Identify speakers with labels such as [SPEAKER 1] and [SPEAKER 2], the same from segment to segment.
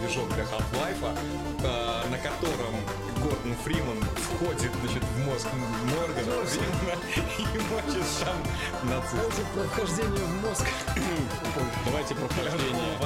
[SPEAKER 1] движок для Half-Life, а, на котором Гордон Фриман входит значит, в мозг Моргана Фримана и мочит сам нацистов.
[SPEAKER 2] Давайте прохождение в мозг.
[SPEAKER 3] Давайте прохождение.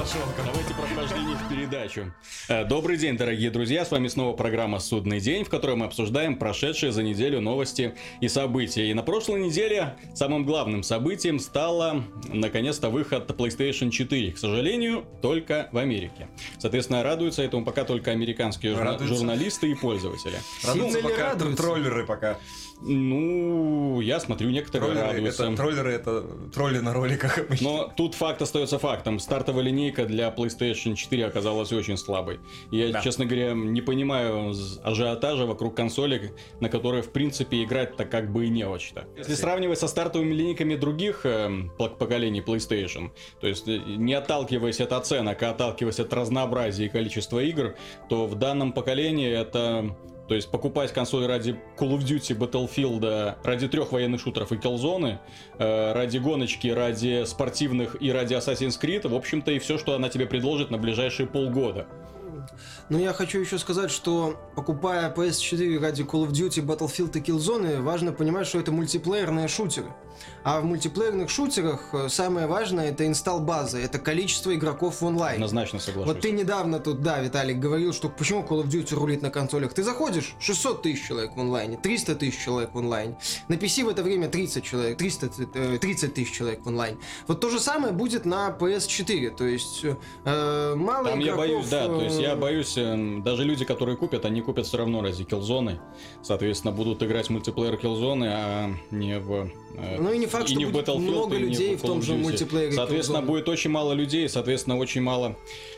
[SPEAKER 3] Давайте прохождение в передачу. Э, Добрый день, дорогие друзья. С вами снова программа «Судный день», в которой мы обсуждаем прошедшие за неделю новости и события. И на прошлой неделе самым главным событием стало, наконец-то, выход PlayStation 4. К сожалению, только в Америке. Соответственно, радуются этому пока только американские журна- журналисты и пользователи.
[SPEAKER 2] Сильно ли
[SPEAKER 1] пока
[SPEAKER 2] радуются?
[SPEAKER 1] троллеры пока.
[SPEAKER 3] Ну, я смотрю, некоторые
[SPEAKER 1] Троллеры
[SPEAKER 3] радуются.
[SPEAKER 1] это, троллеры это тролли на роликах обычно.
[SPEAKER 3] Но тут факт остается фактом. Стартовая линейка для PlayStation 4 оказалась очень слабой. Я,
[SPEAKER 1] Да.
[SPEAKER 3] честно говоря, не понимаю ажиотажа вокруг консоли, на которой, в принципе, играть-то как бы и не очень-то. Если сравнивать со стартовыми линейками других пла- поколений PlayStation, то есть э, не отталкиваясь от оценок, а отталкиваясь от разнообразия и количества игр, то в данном поколении это то есть покупать консоль ради Call of Duty, Battlefield, ради трех военных шутеров и Killzone, э, ради гоночки, ради спортивных и ради Assassin's Creed, в общем-то и все, что она тебе предложит на ближайшие полгода.
[SPEAKER 2] Но я хочу еще сказать, что покупая PS4 ради Call of Duty, Battlefield и Killzone, важно понимать, что это мультиплеерные шутеры. А в мультиплеерных шутерах э, самое важное это инсталл база, это количество игроков в онлайн.
[SPEAKER 3] Однозначно соглашусь.
[SPEAKER 2] Вот ты недавно тут, да, Виталик, говорил, что почему Call of Duty рулит на консолях. Ты заходишь, 600 тысяч человек в онлайне, 300 тысяч человек в онлайне. На PC в это время 30 человек, 300, э, 30 тысяч человек в онлайн. Вот то же самое будет на PS4, то есть э, мало
[SPEAKER 3] Там я
[SPEAKER 2] игроков,
[SPEAKER 3] боюсь, да, то есть
[SPEAKER 2] э,
[SPEAKER 3] я боюсь, эм, даже люди, которые купят, они купят все равно ради Killzone. Соответственно, будут играть в мультиплеер Killzone, а не в... э,
[SPEAKER 2] Ну и не факт, что
[SPEAKER 3] не в
[SPEAKER 2] будет
[SPEAKER 3] Battlefield,
[SPEAKER 2] много
[SPEAKER 3] и не
[SPEAKER 2] людей в
[SPEAKER 3] Call
[SPEAKER 2] том же мультиплеере
[SPEAKER 3] Соответственно, будет очень мало людей, соответственно, очень мало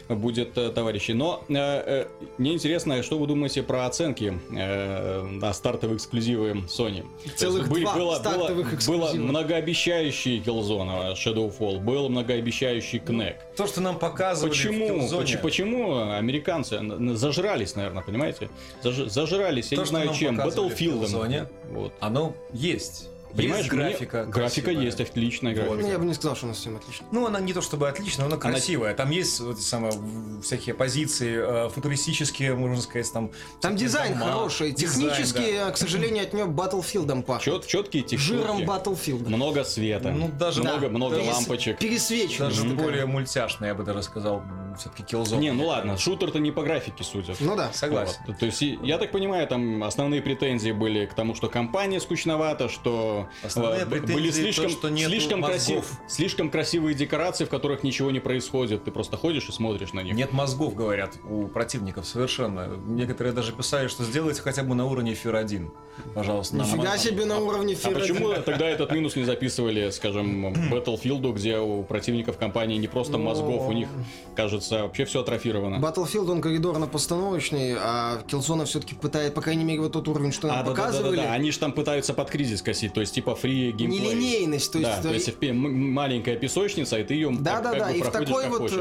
[SPEAKER 3] будет э, товарищей. Но э, э, мне интересно, что вы думаете про оценки э, на стартовые эксклюзивы Sony?
[SPEAKER 2] Целых
[SPEAKER 3] были-
[SPEAKER 2] два
[SPEAKER 3] было,
[SPEAKER 2] стартовых
[SPEAKER 3] было, было многообещающий Killzone, Shadowfall, был многообещающий Knack.
[SPEAKER 1] То, что нам показывали в
[SPEAKER 3] Почему?
[SPEAKER 1] Killzone,
[SPEAKER 3] Почему, американцы зажрались, наверное, понимаете? Заж- зажрались, я
[SPEAKER 1] То,
[SPEAKER 3] не знаю чем,
[SPEAKER 1] в
[SPEAKER 3] Battlefield. Вот.
[SPEAKER 1] оно есть.
[SPEAKER 3] Понимаешь,
[SPEAKER 1] есть
[SPEAKER 3] мне-
[SPEAKER 1] графика.
[SPEAKER 3] графика
[SPEAKER 1] красивая.
[SPEAKER 3] есть, отличная
[SPEAKER 1] Вот.
[SPEAKER 3] графика.
[SPEAKER 2] Ну, я бы не сказал, что у нас всем отлично.
[SPEAKER 1] Ну, она не то чтобы отличная, но она красивая. Там есть вот в- всякие позиции э, футуристические, можно сказать, там.
[SPEAKER 2] Там дизайн
[SPEAKER 1] дома.
[SPEAKER 2] хороший,
[SPEAKER 1] Дизайн,
[SPEAKER 2] технически,
[SPEAKER 1] да.
[SPEAKER 2] к сожалению, от него Баттлфилдом пахнет.
[SPEAKER 3] Чет, четкие текстурки,
[SPEAKER 2] Жиром Баттлфилда.
[SPEAKER 3] много света,
[SPEAKER 1] Ну, даже
[SPEAKER 3] много, много
[SPEAKER 2] Перес-
[SPEAKER 3] лампочек.
[SPEAKER 2] Пересвеченность
[SPEAKER 1] Даже
[SPEAKER 2] такая.
[SPEAKER 1] более мультяшная, я бы даже сказал, все-таки Killzone.
[SPEAKER 3] Не, ну ладно, шутер-то не по графике судят.
[SPEAKER 2] Ну да.
[SPEAKER 1] Согласен.
[SPEAKER 3] Вот. То есть, я так понимаю, там основные претензии были к тому, что компания скучновата, что
[SPEAKER 1] Основные
[SPEAKER 3] были
[SPEAKER 1] то,
[SPEAKER 3] слишком,
[SPEAKER 1] что нету
[SPEAKER 3] слишком, красив- слишком красивые декорации, в которых ничего не происходит. Ты просто ходишь и смотришь на них.
[SPEAKER 1] Нет мозгов, говорят, у противников совершенно. Некоторые даже писали, что сделайте хотя бы на уровне Фир 1. Пожалуйста,
[SPEAKER 2] Нифига себе на уровне
[SPEAKER 3] А
[SPEAKER 2] Фира.
[SPEAKER 3] почему тогда этот минус не записывали, скажем, Battlefield, где у противников компании не просто мозгов, у них, кажется, вообще все атрофировано.
[SPEAKER 2] Battlefield, он коридорно-постановочный, а Killzone все-таки пытает, по крайней мере, вот тот уровень, что нам
[SPEAKER 3] А, да, да,
[SPEAKER 2] показывали.
[SPEAKER 3] да, они же там пытаются под кризис косить, то есть типа фри геймплей.
[SPEAKER 2] Нелинейность, то есть...
[SPEAKER 3] да, то есть маленькая песочница, и ты ее
[SPEAKER 2] Да, да, да, и в такой
[SPEAKER 3] как
[SPEAKER 2] вот...
[SPEAKER 3] хочешь.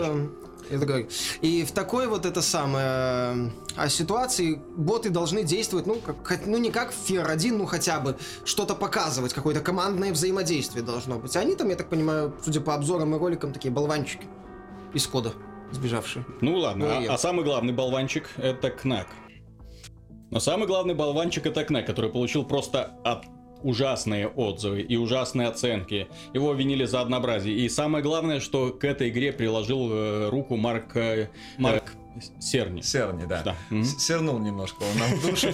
[SPEAKER 2] э, говорю. И в такой вот это самое а ситуации боты должны действовать, ну, как, ну не как в Fear 1, ну хотя бы что-то показывать, какое-то командное взаимодействие должно быть. А они там, я так понимаю, судя по обзорам и роликам, такие болванчики из кода сбежавшие.
[SPEAKER 3] Ну ладно,
[SPEAKER 2] Ну,
[SPEAKER 3] а,
[SPEAKER 2] я.
[SPEAKER 3] а самый главный болванчик это Кнак. Но самый главный болванчик это Кнак, который получил просто от ужасные отзывы и ужасные оценки. Его обвинили за однообразие. И самое главное, что к этой игре приложил э, руку Марк, э, Марк Серни.
[SPEAKER 1] Серни, да.
[SPEAKER 3] Да.
[SPEAKER 1] С- Сернул немножко, он нам в душу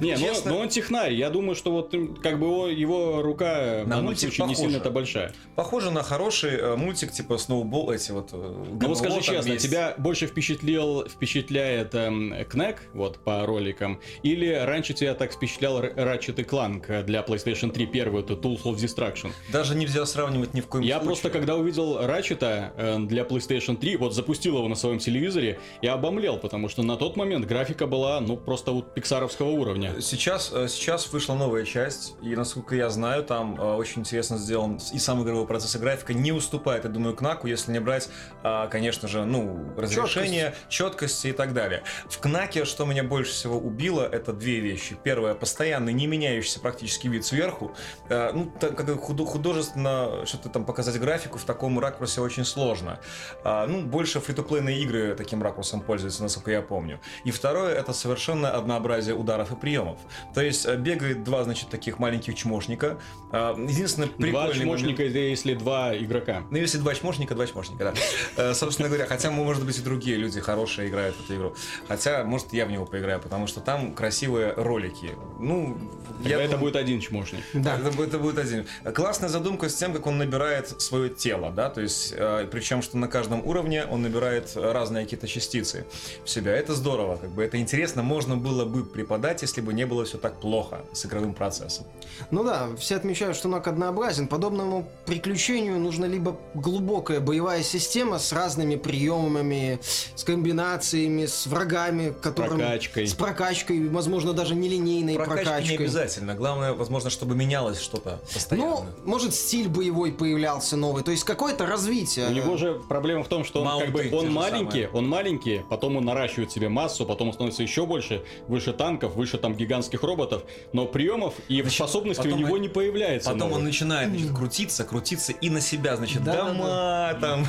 [SPEAKER 3] Не, ну,
[SPEAKER 1] честно,
[SPEAKER 3] но он технарь. Я думаю, что вот как бы его, его рука в
[SPEAKER 1] На
[SPEAKER 3] данном случае не сильно-то большая.
[SPEAKER 1] Похоже на хороший э, мультик, типа Сноубол, эти вот... э,
[SPEAKER 3] Ну вот скажи честно,
[SPEAKER 1] есть.
[SPEAKER 3] тебя больше впечатлил, впечатляет эм, Кнек, вот по роликам, или раньше тебя так впечатлял Ratchet и Clank э, для PlayStation 3 первый, это Tools of Destruction?
[SPEAKER 1] Даже нельзя сравнивать ни в коем
[SPEAKER 3] Я
[SPEAKER 1] случае.
[SPEAKER 3] просто, когда увидел Ратчета э, для PlayStation 3, вот запустил его на своем телевизоре, я обомлел, потому что на тот момент графика была, ну, просто вот пиксаровского уровня.
[SPEAKER 1] Сейчас, э, сейчас вышла новая часть, и насколько я знаю, там э, очень интересно сделан и сам игровой процесс, и графика не уступает, я думаю, Кнаку, если не брать, а, конечно же, ну, разрешение, четкости и так далее. В Кнаке, что меня больше всего убило, это две вещи. Первое, постоянный, не меняющийся практически вид сверху. Э, Ну, так как худо- художественно что-то там показать графику в таком ракурсе очень сложно. А, Ну, больше фритуплейные игры таким этим ракурсом пользуется, насколько я помню. И второе, это совершенно однообразие ударов и приемов. То есть э, бегает два, значит, таких маленьких чмошника. А, единственное,
[SPEAKER 3] Два чмошника, момент... если два игрока.
[SPEAKER 1] Ну, если два чмошника, два чмошника, да. Э, собственно говоря, хотя, может быть, и другие люди хорошие играют в эту игру. Хотя, может, я в него поиграю, потому что там красивые ролики. Ну,
[SPEAKER 3] я это будет один чмошник.
[SPEAKER 1] Да, это, это будет один. Классная задумка с тем, как он набирает свое тело, да, то есть, э, причем, что на каждом уровне он набирает разные какие-то частицы в себя. Это здорово, как бы это интересно, можно было бы преподать, если бы не было все так плохо с игровым процессом.
[SPEAKER 2] Ну да, все отмечают, что Нак однообразен. Подобному приключению нужна либо глубокая боевая система с разными приемами, с комбинациями, с врагами, которым...
[SPEAKER 3] Прокачкой.
[SPEAKER 2] С прокачкой, возможно, даже нелинейной
[SPEAKER 1] Прокачки
[SPEAKER 2] прокачкой.
[SPEAKER 1] не обязательно. Главное, возможно, чтобы менялось что-то постоянно.
[SPEAKER 2] Ну, может, стиль боевой появлялся новый. То есть какое-то развитие.
[SPEAKER 3] У него же проблема в том, что он, как бы, он маленький, он маленький, потом он наращивает себе массу, потом он становится еще больше, выше танков, выше там гигантских роботов, но приемов и Значит, способностей у него не появляется.
[SPEAKER 1] Потом новых. он начинает значит, крутиться, крутиться и на себя, значит, да, дома, да, да. там,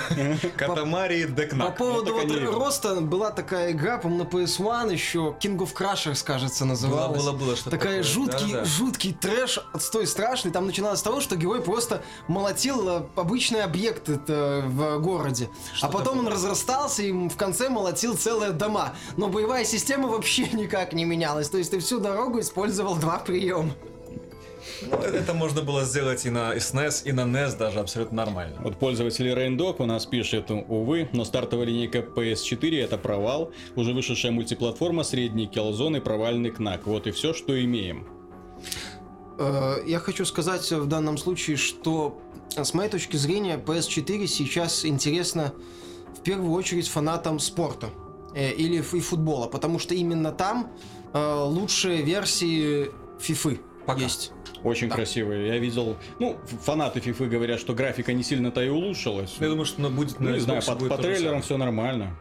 [SPEAKER 1] катамари, декнак.
[SPEAKER 2] По поводу вот роста была такая игра, по на PS1 еще, King of Crushers, кажется, называлась.
[SPEAKER 1] Было, было, было что
[SPEAKER 2] Такая жуткий, жуткий трэш, отстой страшный. Там начиналось с того, что герой просто молотил э, обычный объект в городе. а потом он разрастался и в конце молотил целые дома. Но боевая система вообще никак не менялась. То есть ты всю дорогу использовал два приема.
[SPEAKER 1] Ну, это можно было сделать и на SNES, и на NES даже абсолютно нормально.
[SPEAKER 3] Вот пользователь Raindog у нас пишет, увы, но стартовая линейка PS4 это провал, уже вышедшая мультиплатформа, средний Killzone и провальный КНАК. Вот и все, что имеем.
[SPEAKER 2] Э, я хочу сказать в данном случае, что с моей точки зрения PS4 сейчас интересно в первую очередь фанатам спорта э, или и футбола, потому что именно там э, лучшие версии FIFA Пока. есть.
[SPEAKER 3] Очень да. красивые. Я видел, ну, фанаты FIFA говорят, что графика не сильно-то и улучшилась.
[SPEAKER 1] Я думаю, что она будет
[SPEAKER 3] ну, на Не знаю, по, по трейлерам все нормально.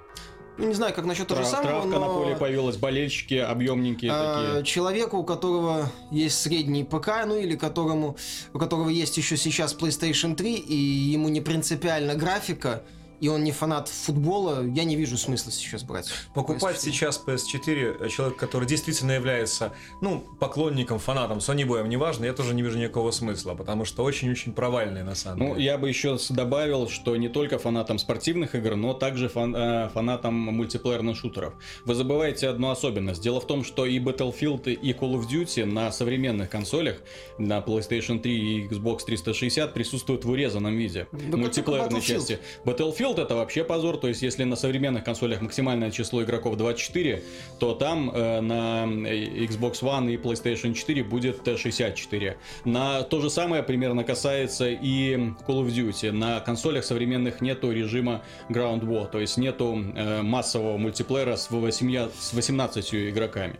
[SPEAKER 2] Ну, не знаю, как насчет того же самого,
[SPEAKER 3] Травка
[SPEAKER 2] но...
[SPEAKER 3] на поле появилась, болельщики объемненькие а, такие.
[SPEAKER 2] Человеку, у которого есть средний ПК, ну или которому, у которого есть еще сейчас PlayStation 3, и ему не принципиально графика, и он не фанат футбола, я не вижу смысла сейчас брать.
[SPEAKER 1] Покупать PS4. сейчас PS4 человек, который действительно является, ну, поклонником, фанатом, Sony Boy, неважно, я тоже не вижу никакого смысла, потому что очень-очень провальный на самом
[SPEAKER 3] ну,
[SPEAKER 1] деле.
[SPEAKER 3] Ну, я бы еще добавил, что не только фанатом спортивных игр, но также фан э, фанатом мультиплеерных шутеров. Вы забываете одну особенность. Дело в том, что и Battlefield, и Call of Duty на современных консолях, на PlayStation 3 и Xbox 360 присутствуют в урезанном виде. Да мультиплеерной части. Battlefield Battlefield это вообще позор, то есть если на современных консолях максимальное число игроков 24, то там э, на Xbox One и PlayStation 4 будет 64. На то же самое примерно касается и Call of Duty. На консолях современных нету режима Ground War, то есть нету э, массового мультиплеера с, 8, с 18 игроками.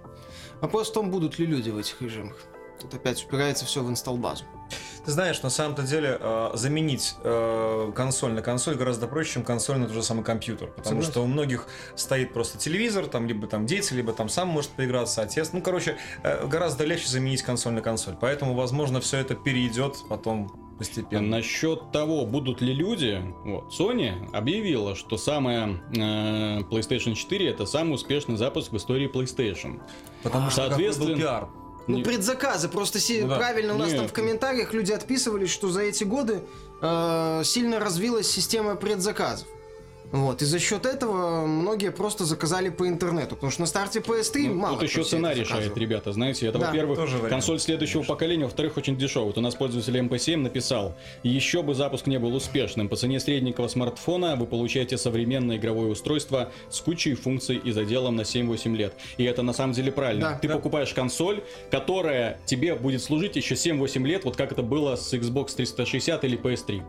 [SPEAKER 2] Вопрос в том, будут ли люди в этих режимах. Тут опять упирается все в инсталл-базу.
[SPEAKER 1] Ты знаешь, на самом-то деле э, заменить э, консоль на консоль гораздо проще, чем консоль на тот же самый компьютер. Потому Согласен. что у многих стоит просто телевизор, там либо там дети, либо там сам может поиграться отец. Ну, короче, э, гораздо легче заменить консоль на консоль. Поэтому, возможно, все это перейдет потом постепенно.
[SPEAKER 3] Насчет того, будут ли люди, вот, Sony объявила, что самая э, PlayStation 4 это самый успешный запуск в истории PlayStation.
[SPEAKER 1] Потому что соответственно, пиар.
[SPEAKER 2] Ну, не... предзаказы. Просто си... ну, да. правильно у нас Нет. там в комментариях люди отписывались, что за эти годы э, сильно развилась система предзаказов. Вот, и за счет этого многие просто заказали по интернету, потому что на старте PS3 ну, мало
[SPEAKER 3] Тут еще цена решает, ребята, знаете. Это, да, во-первых, консоль следующего конечно. поколения, во-вторых, очень дешевый. Вот у нас пользователь MP7 написал, еще бы запуск не был успешным. По цене среднего смартфона вы получаете современное игровое устройство с кучей функций и заделом на 7-8 лет. И это на самом деле правильно. Да, Ты да. покупаешь консоль, которая тебе будет служить еще 7-8 лет, вот как это было с Xbox 360 или PS3.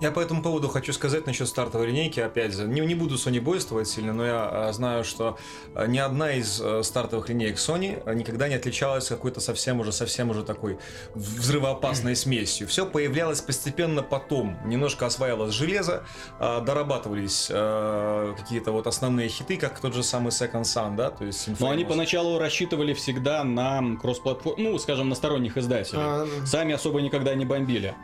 [SPEAKER 1] Я по этому поводу хочу сказать насчет стартовой линейки, опять же, не, не буду Sony бойствовать сильно, но я а, знаю, что а, ни одна из а, стартовых линеек Sony никогда не отличалась какой-то совсем уже, совсем уже такой взрывоопасной смесью. Все появлялось постепенно потом. Немножко осваивалось железо, дорабатывались какие-то вот основные хиты, как тот же самый Second Sun, да, то есть
[SPEAKER 3] Но они поначалу рассчитывали всегда на кросс-платформ, ну, скажем, на сторонних издателей. А... Сами особо никогда не бомбили.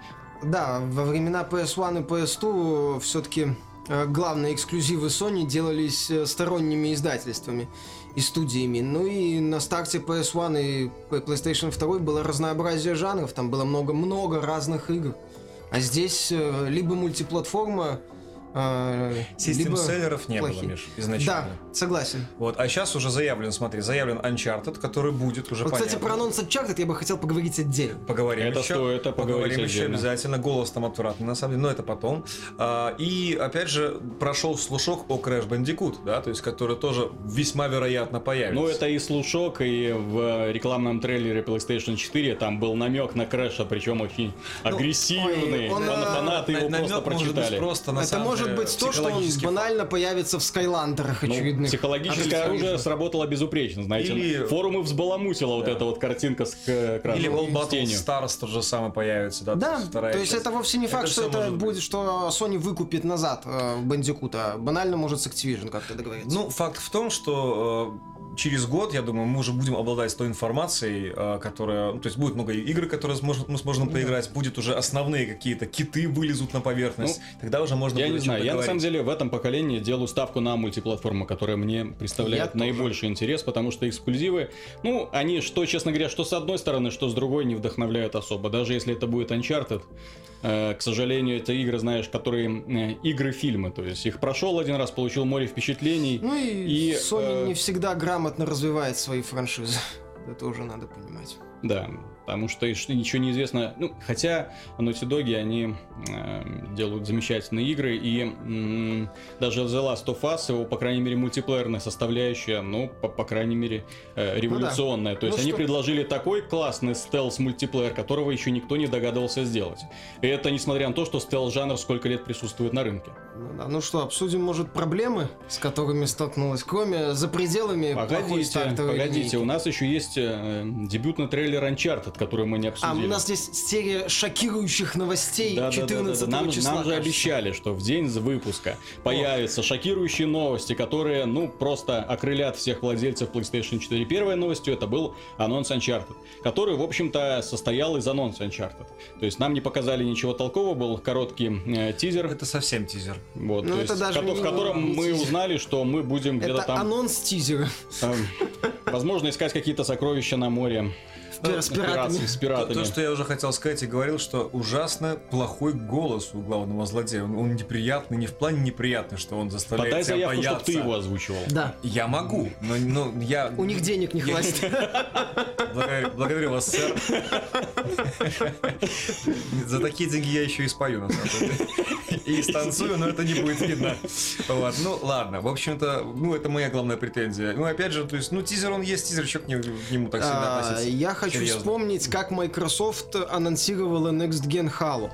[SPEAKER 2] Да, во времена PS1 и PS2 все-таки э, главные эксклюзивы Sony делались э, сторонними издательствами и студиями. Ну и на старте PS1 и PlayStation 2 было разнообразие жанров, там было много-много разных игр. А здесь э, либо мультиплатформа, э,
[SPEAKER 1] Систем
[SPEAKER 2] либо
[SPEAKER 1] селлеров не
[SPEAKER 2] плохие.
[SPEAKER 1] было, Миш, изначально.
[SPEAKER 2] Да, согласен.
[SPEAKER 1] Вот, а сейчас уже заявлен, смотри, заявлен Uncharted, который будет уже
[SPEAKER 2] Вот, кстати, про анонс Uncharted я бы хотел поговорить отдельно.
[SPEAKER 1] Поговорим
[SPEAKER 3] Это
[SPEAKER 1] еще.
[SPEAKER 3] стоит, это поговорить
[SPEAKER 1] еще
[SPEAKER 3] отдельно.
[SPEAKER 1] обязательно. Голос там отвратный, на самом деле, но это потом. А, и, опять же, прошел слушок о Crash Bandicoot, да, то есть, который тоже весьма вероятно появится.
[SPEAKER 3] Ну, это и слушок, и в рекламном трейлере PlayStation 4 там был намек на Крэша, причем очень агрессивный.
[SPEAKER 2] ой, он,
[SPEAKER 3] Фан-
[SPEAKER 2] э,
[SPEAKER 3] Фанаты его
[SPEAKER 1] Намек
[SPEAKER 3] просто
[SPEAKER 1] может быть
[SPEAKER 3] прочитали.
[SPEAKER 1] просто, на
[SPEAKER 2] Это
[SPEAKER 1] самом
[SPEAKER 2] может быть то, что он банально появится в Скайландерах
[SPEAKER 3] Ну,
[SPEAKER 2] очевидных.
[SPEAKER 3] психологическое
[SPEAKER 2] А,
[SPEAKER 3] оружие сработало безупречно, знаете.
[SPEAKER 1] Или-
[SPEAKER 3] Форумы взбаламутила вот
[SPEAKER 1] Да.
[SPEAKER 3] эта вот картинка с к- красной
[SPEAKER 1] Или
[SPEAKER 3] с
[SPEAKER 1] Battle. Stars тот же самый появится, да?
[SPEAKER 2] Да,
[SPEAKER 1] вторая
[SPEAKER 2] то есть
[SPEAKER 1] часть.
[SPEAKER 2] это вовсе не факт,
[SPEAKER 1] Это
[SPEAKER 2] что это
[SPEAKER 1] может быть.
[SPEAKER 2] будет, что Sony выкупит назад э, Бандикута. Банально может с Activision как-то договориться.
[SPEAKER 1] Ну, факт в том, что э, через год, я думаю, мы уже будем обладать той информацией, э, которая... ну, то есть будет много игр, которые мы сможем поиграть, будет уже основные какие-то киты вылезут на поверхность, тогда уже можно
[SPEAKER 3] Я
[SPEAKER 1] будет
[SPEAKER 3] не знаю, я на самом деле в этом поколении делаю ставку на мультиплатформу, которая мне представляет
[SPEAKER 2] Я тоже.
[SPEAKER 3] наибольший интерес, потому что эксклюзивы, ну, они что, честно говоря, что с одной стороны, что с другой не вдохновляют особо. Даже если это будет Uncharted, э, к сожалению, это игры, знаешь, которые э, игры-фильмы, то есть их прошел один раз, получил море впечатлений.
[SPEAKER 2] Ну и,
[SPEAKER 3] и,
[SPEAKER 2] Sony
[SPEAKER 3] э,
[SPEAKER 2] не всегда грамотно развивает свои франшизы. Это тоже надо понимать.
[SPEAKER 3] Да, потому что ничего не известно. Ну, хотя Naughty Dog, они э, делают замечательные игры, и м, даже The Last of Us, его, по крайней мере, мультиплеерная составляющая, ну, по, по крайней мере, э, революционная. То есть
[SPEAKER 2] Ну
[SPEAKER 3] они
[SPEAKER 2] что-
[SPEAKER 3] предложили такой классный стелс-мультиплеер, которого еще никто не догадывался сделать. И это несмотря на то, что стелс-жанр сколько лет присутствует на рынке.
[SPEAKER 2] Ну, да. ну что, обсудим, может, проблемы, с которыми столкнулась, кроме за пределами
[SPEAKER 3] Погодите, погодите,
[SPEAKER 2] линейки.
[SPEAKER 3] у нас еще есть э, дебютный трейлер Uncharted, который мы не
[SPEAKER 2] А,
[SPEAKER 3] обсудили.
[SPEAKER 2] у нас здесь серия шокирующих новостей
[SPEAKER 3] Да, да, да, да,
[SPEAKER 2] 14
[SPEAKER 3] да. Нам,
[SPEAKER 2] числа.
[SPEAKER 3] нам же
[SPEAKER 2] кажется.
[SPEAKER 3] обещали, что в день выпуска появятся шокирующие новости, которые, ну, просто окрылят всех владельцев PlayStation 4. Первой новостью это был анонс Uncharted, который, в общем-то, состоял из анонса Uncharted. То есть нам не показали ничего толкового, был короткий э, тизер,
[SPEAKER 1] Это совсем тизер.
[SPEAKER 3] Вот,
[SPEAKER 2] Ну,
[SPEAKER 3] то есть,
[SPEAKER 2] даже
[SPEAKER 3] в, котором
[SPEAKER 2] не
[SPEAKER 3] мы
[SPEAKER 2] тизер.
[SPEAKER 3] узнали, что мы будем где-то там,
[SPEAKER 2] анонс тизера.
[SPEAKER 3] э, возможно, искать какие-то сокровища на море.
[SPEAKER 2] С пиратами.
[SPEAKER 3] С
[SPEAKER 1] То,
[SPEAKER 3] пиратами.
[SPEAKER 1] то, что я уже хотел сказать и говорил, что ужасно плохой голос у главного злодея. Он, он неприятный, не в плане неприятный, что он заставляет
[SPEAKER 3] Подай
[SPEAKER 1] тебя
[SPEAKER 3] заявку, чтобы
[SPEAKER 1] бояться.
[SPEAKER 3] ты его озвучивал.
[SPEAKER 2] Да.
[SPEAKER 1] Я могу, но, но я...
[SPEAKER 2] У них денег не хватит.
[SPEAKER 1] Благодарю, вас, сэр. За такие деньги я еще и спою, на самом деле. И станцую, но это не будет видно. Вот. Ну, ладно. В общем-то, ну, это моя главная претензия. Ну, опять же, то есть, ну, тизер он есть, тизер, что к нему, к нему так сильно
[SPEAKER 2] А,
[SPEAKER 1] относиться?
[SPEAKER 2] Я хочу
[SPEAKER 1] Серьезно.
[SPEAKER 2] вспомнить, как Microsoft анонсировала Next Gen Halo.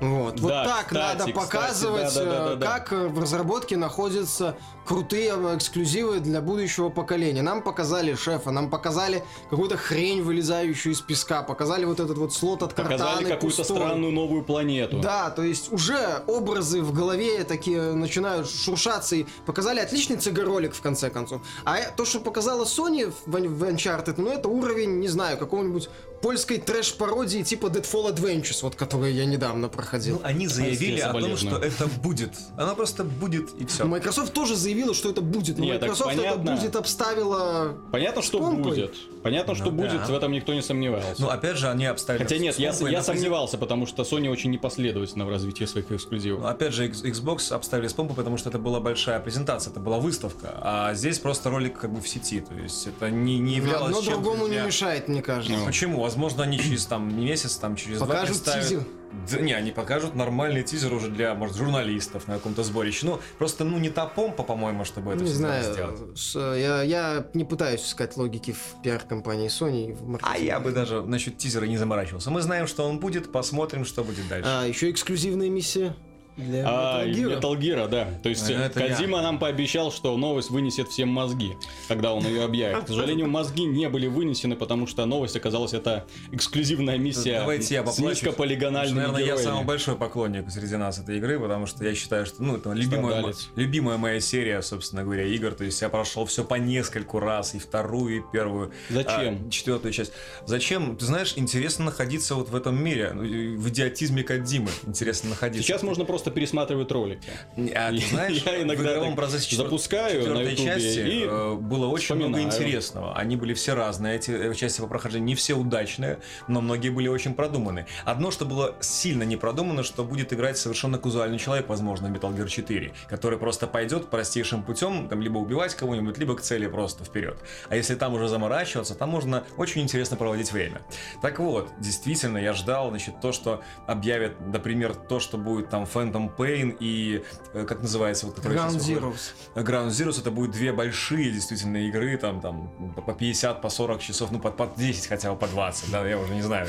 [SPEAKER 2] Вот, вот
[SPEAKER 3] Да,
[SPEAKER 2] так
[SPEAKER 3] кстати,
[SPEAKER 2] надо
[SPEAKER 3] кстати,
[SPEAKER 2] показывать,
[SPEAKER 3] да, да, да,
[SPEAKER 2] э,
[SPEAKER 3] да, да.
[SPEAKER 2] как в разработке находятся крутые э, эксклюзивы для будущего поколения. Нам показали шефа, нам показали какую-то хрень, вылезающую из песка, показали вот этот вот слот от
[SPEAKER 3] Показали
[SPEAKER 2] картаны
[SPEAKER 3] какую-то
[SPEAKER 2] пустой.
[SPEAKER 3] странную новую планету.
[SPEAKER 2] Да, то есть уже образы в голове такие начинают шуршаться и показали отличный цг-ролик в конце концов. А э, то, что показала Sony в, в Uncharted, ну это уровень, не знаю, какого-нибудь польской трэш-пародии типа Deadfall Adventures, вот которые я недавно проходил.
[SPEAKER 1] Ну, они заявили о том, что это будет. Оно просто будет и все.
[SPEAKER 2] Microsoft тоже заявила, что это будет, но
[SPEAKER 3] Нет,
[SPEAKER 2] Microsoft это
[SPEAKER 3] понятно.
[SPEAKER 2] будет обставила...
[SPEAKER 3] Понятно, что
[SPEAKER 2] помпой.
[SPEAKER 3] будет. Понятно, что
[SPEAKER 1] Ну
[SPEAKER 3] будет,
[SPEAKER 1] да.
[SPEAKER 3] в этом никто не сомневался.
[SPEAKER 1] Ну, опять же, они обставили...
[SPEAKER 3] Хотя нет, я, я сомневался, потому что Sony очень непоследовательна в развитии своих эксклюзивов.
[SPEAKER 1] Ну, Опять же, Xbox обставили с помпой, потому что это была большая презентация, это была выставка. А здесь просто ролик как бы в сети. То есть это не, не являлось
[SPEAKER 2] Одно
[SPEAKER 1] чем-то
[SPEAKER 2] другому не мешает, мне кажется.
[SPEAKER 3] Ну.
[SPEAKER 1] Почему? Возможно, они через там месяц, там через два
[SPEAKER 2] Покажут
[SPEAKER 1] представят-
[SPEAKER 2] тизер.
[SPEAKER 1] Да, не, они покажут нормальный тизер уже для, может, журналистов на каком-то сборище. Ну, просто, ну, не та помпа, по-моему, чтобы это
[SPEAKER 2] не знаю,
[SPEAKER 1] сделать.
[SPEAKER 2] я, я не пытаюсь искать логики в пиар-компании Sony. в
[SPEAKER 1] А я бы даже насчет тизера не заморачивался. Мы знаем, что он будет, посмотрим, что будет дальше.
[SPEAKER 2] А, еще эксклюзивная миссия для
[SPEAKER 3] А,
[SPEAKER 2] Metal Gear.
[SPEAKER 3] Да. То есть
[SPEAKER 1] А, это я.
[SPEAKER 3] Кодзима нам пообещал, что новость вынесет всем мозги, когда он ее объявит. К сожалению, мозги не были вынесены, потому что новость оказалась это эксклюзивная миссия
[SPEAKER 1] Давайте я
[SPEAKER 3] с низкополигональными
[SPEAKER 1] Наверное, я
[SPEAKER 3] героями.
[SPEAKER 1] самый большой поклонник среди нас этой игры, потому что я считаю, что, ну, это любимая, любимая моя серия, собственно говоря, игр. То есть я прошел все по нескольку раз, и вторую, и первую.
[SPEAKER 3] Зачем?
[SPEAKER 1] а, четвертую часть. Зачем? Ты знаешь, интересно находиться вот в этом мире, ну, в идиотизме Кадзимы. Интересно находиться.
[SPEAKER 3] Сейчас можно просто просто пересматривают ролики.
[SPEAKER 1] А ты знаешь,
[SPEAKER 3] Я иногда
[SPEAKER 1] в игровом процессе четвер-
[SPEAKER 3] запускаю на Ютубе
[SPEAKER 1] части
[SPEAKER 3] и
[SPEAKER 1] э, было очень много
[SPEAKER 3] вспоминаю.
[SPEAKER 1] интересного. Они были все разные, эти э, части по прохождению, не все удачные, но многие были очень продуманы. Одно, что было сильно не продумано, что будет играть совершенно казуальный человек, возможно, в Metal Gear 4, который просто пойдет простейшим путем, там, либо убивать кого-нибудь, либо к цели просто вперед. А если там уже заморачиваться, там можно очень интересно проводить время. Так вот, действительно, я ждал, значит, то, что объявят, например, то, что будет там Phantom Pain и, э, как называется, вот, который
[SPEAKER 2] Ground? Zeroes.
[SPEAKER 1] Ground Zeroes это будет две большие действительно игры, там, там по 50, по 40 часов, ну, по, по 10 хотя бы, по 20, да, я уже не знаю.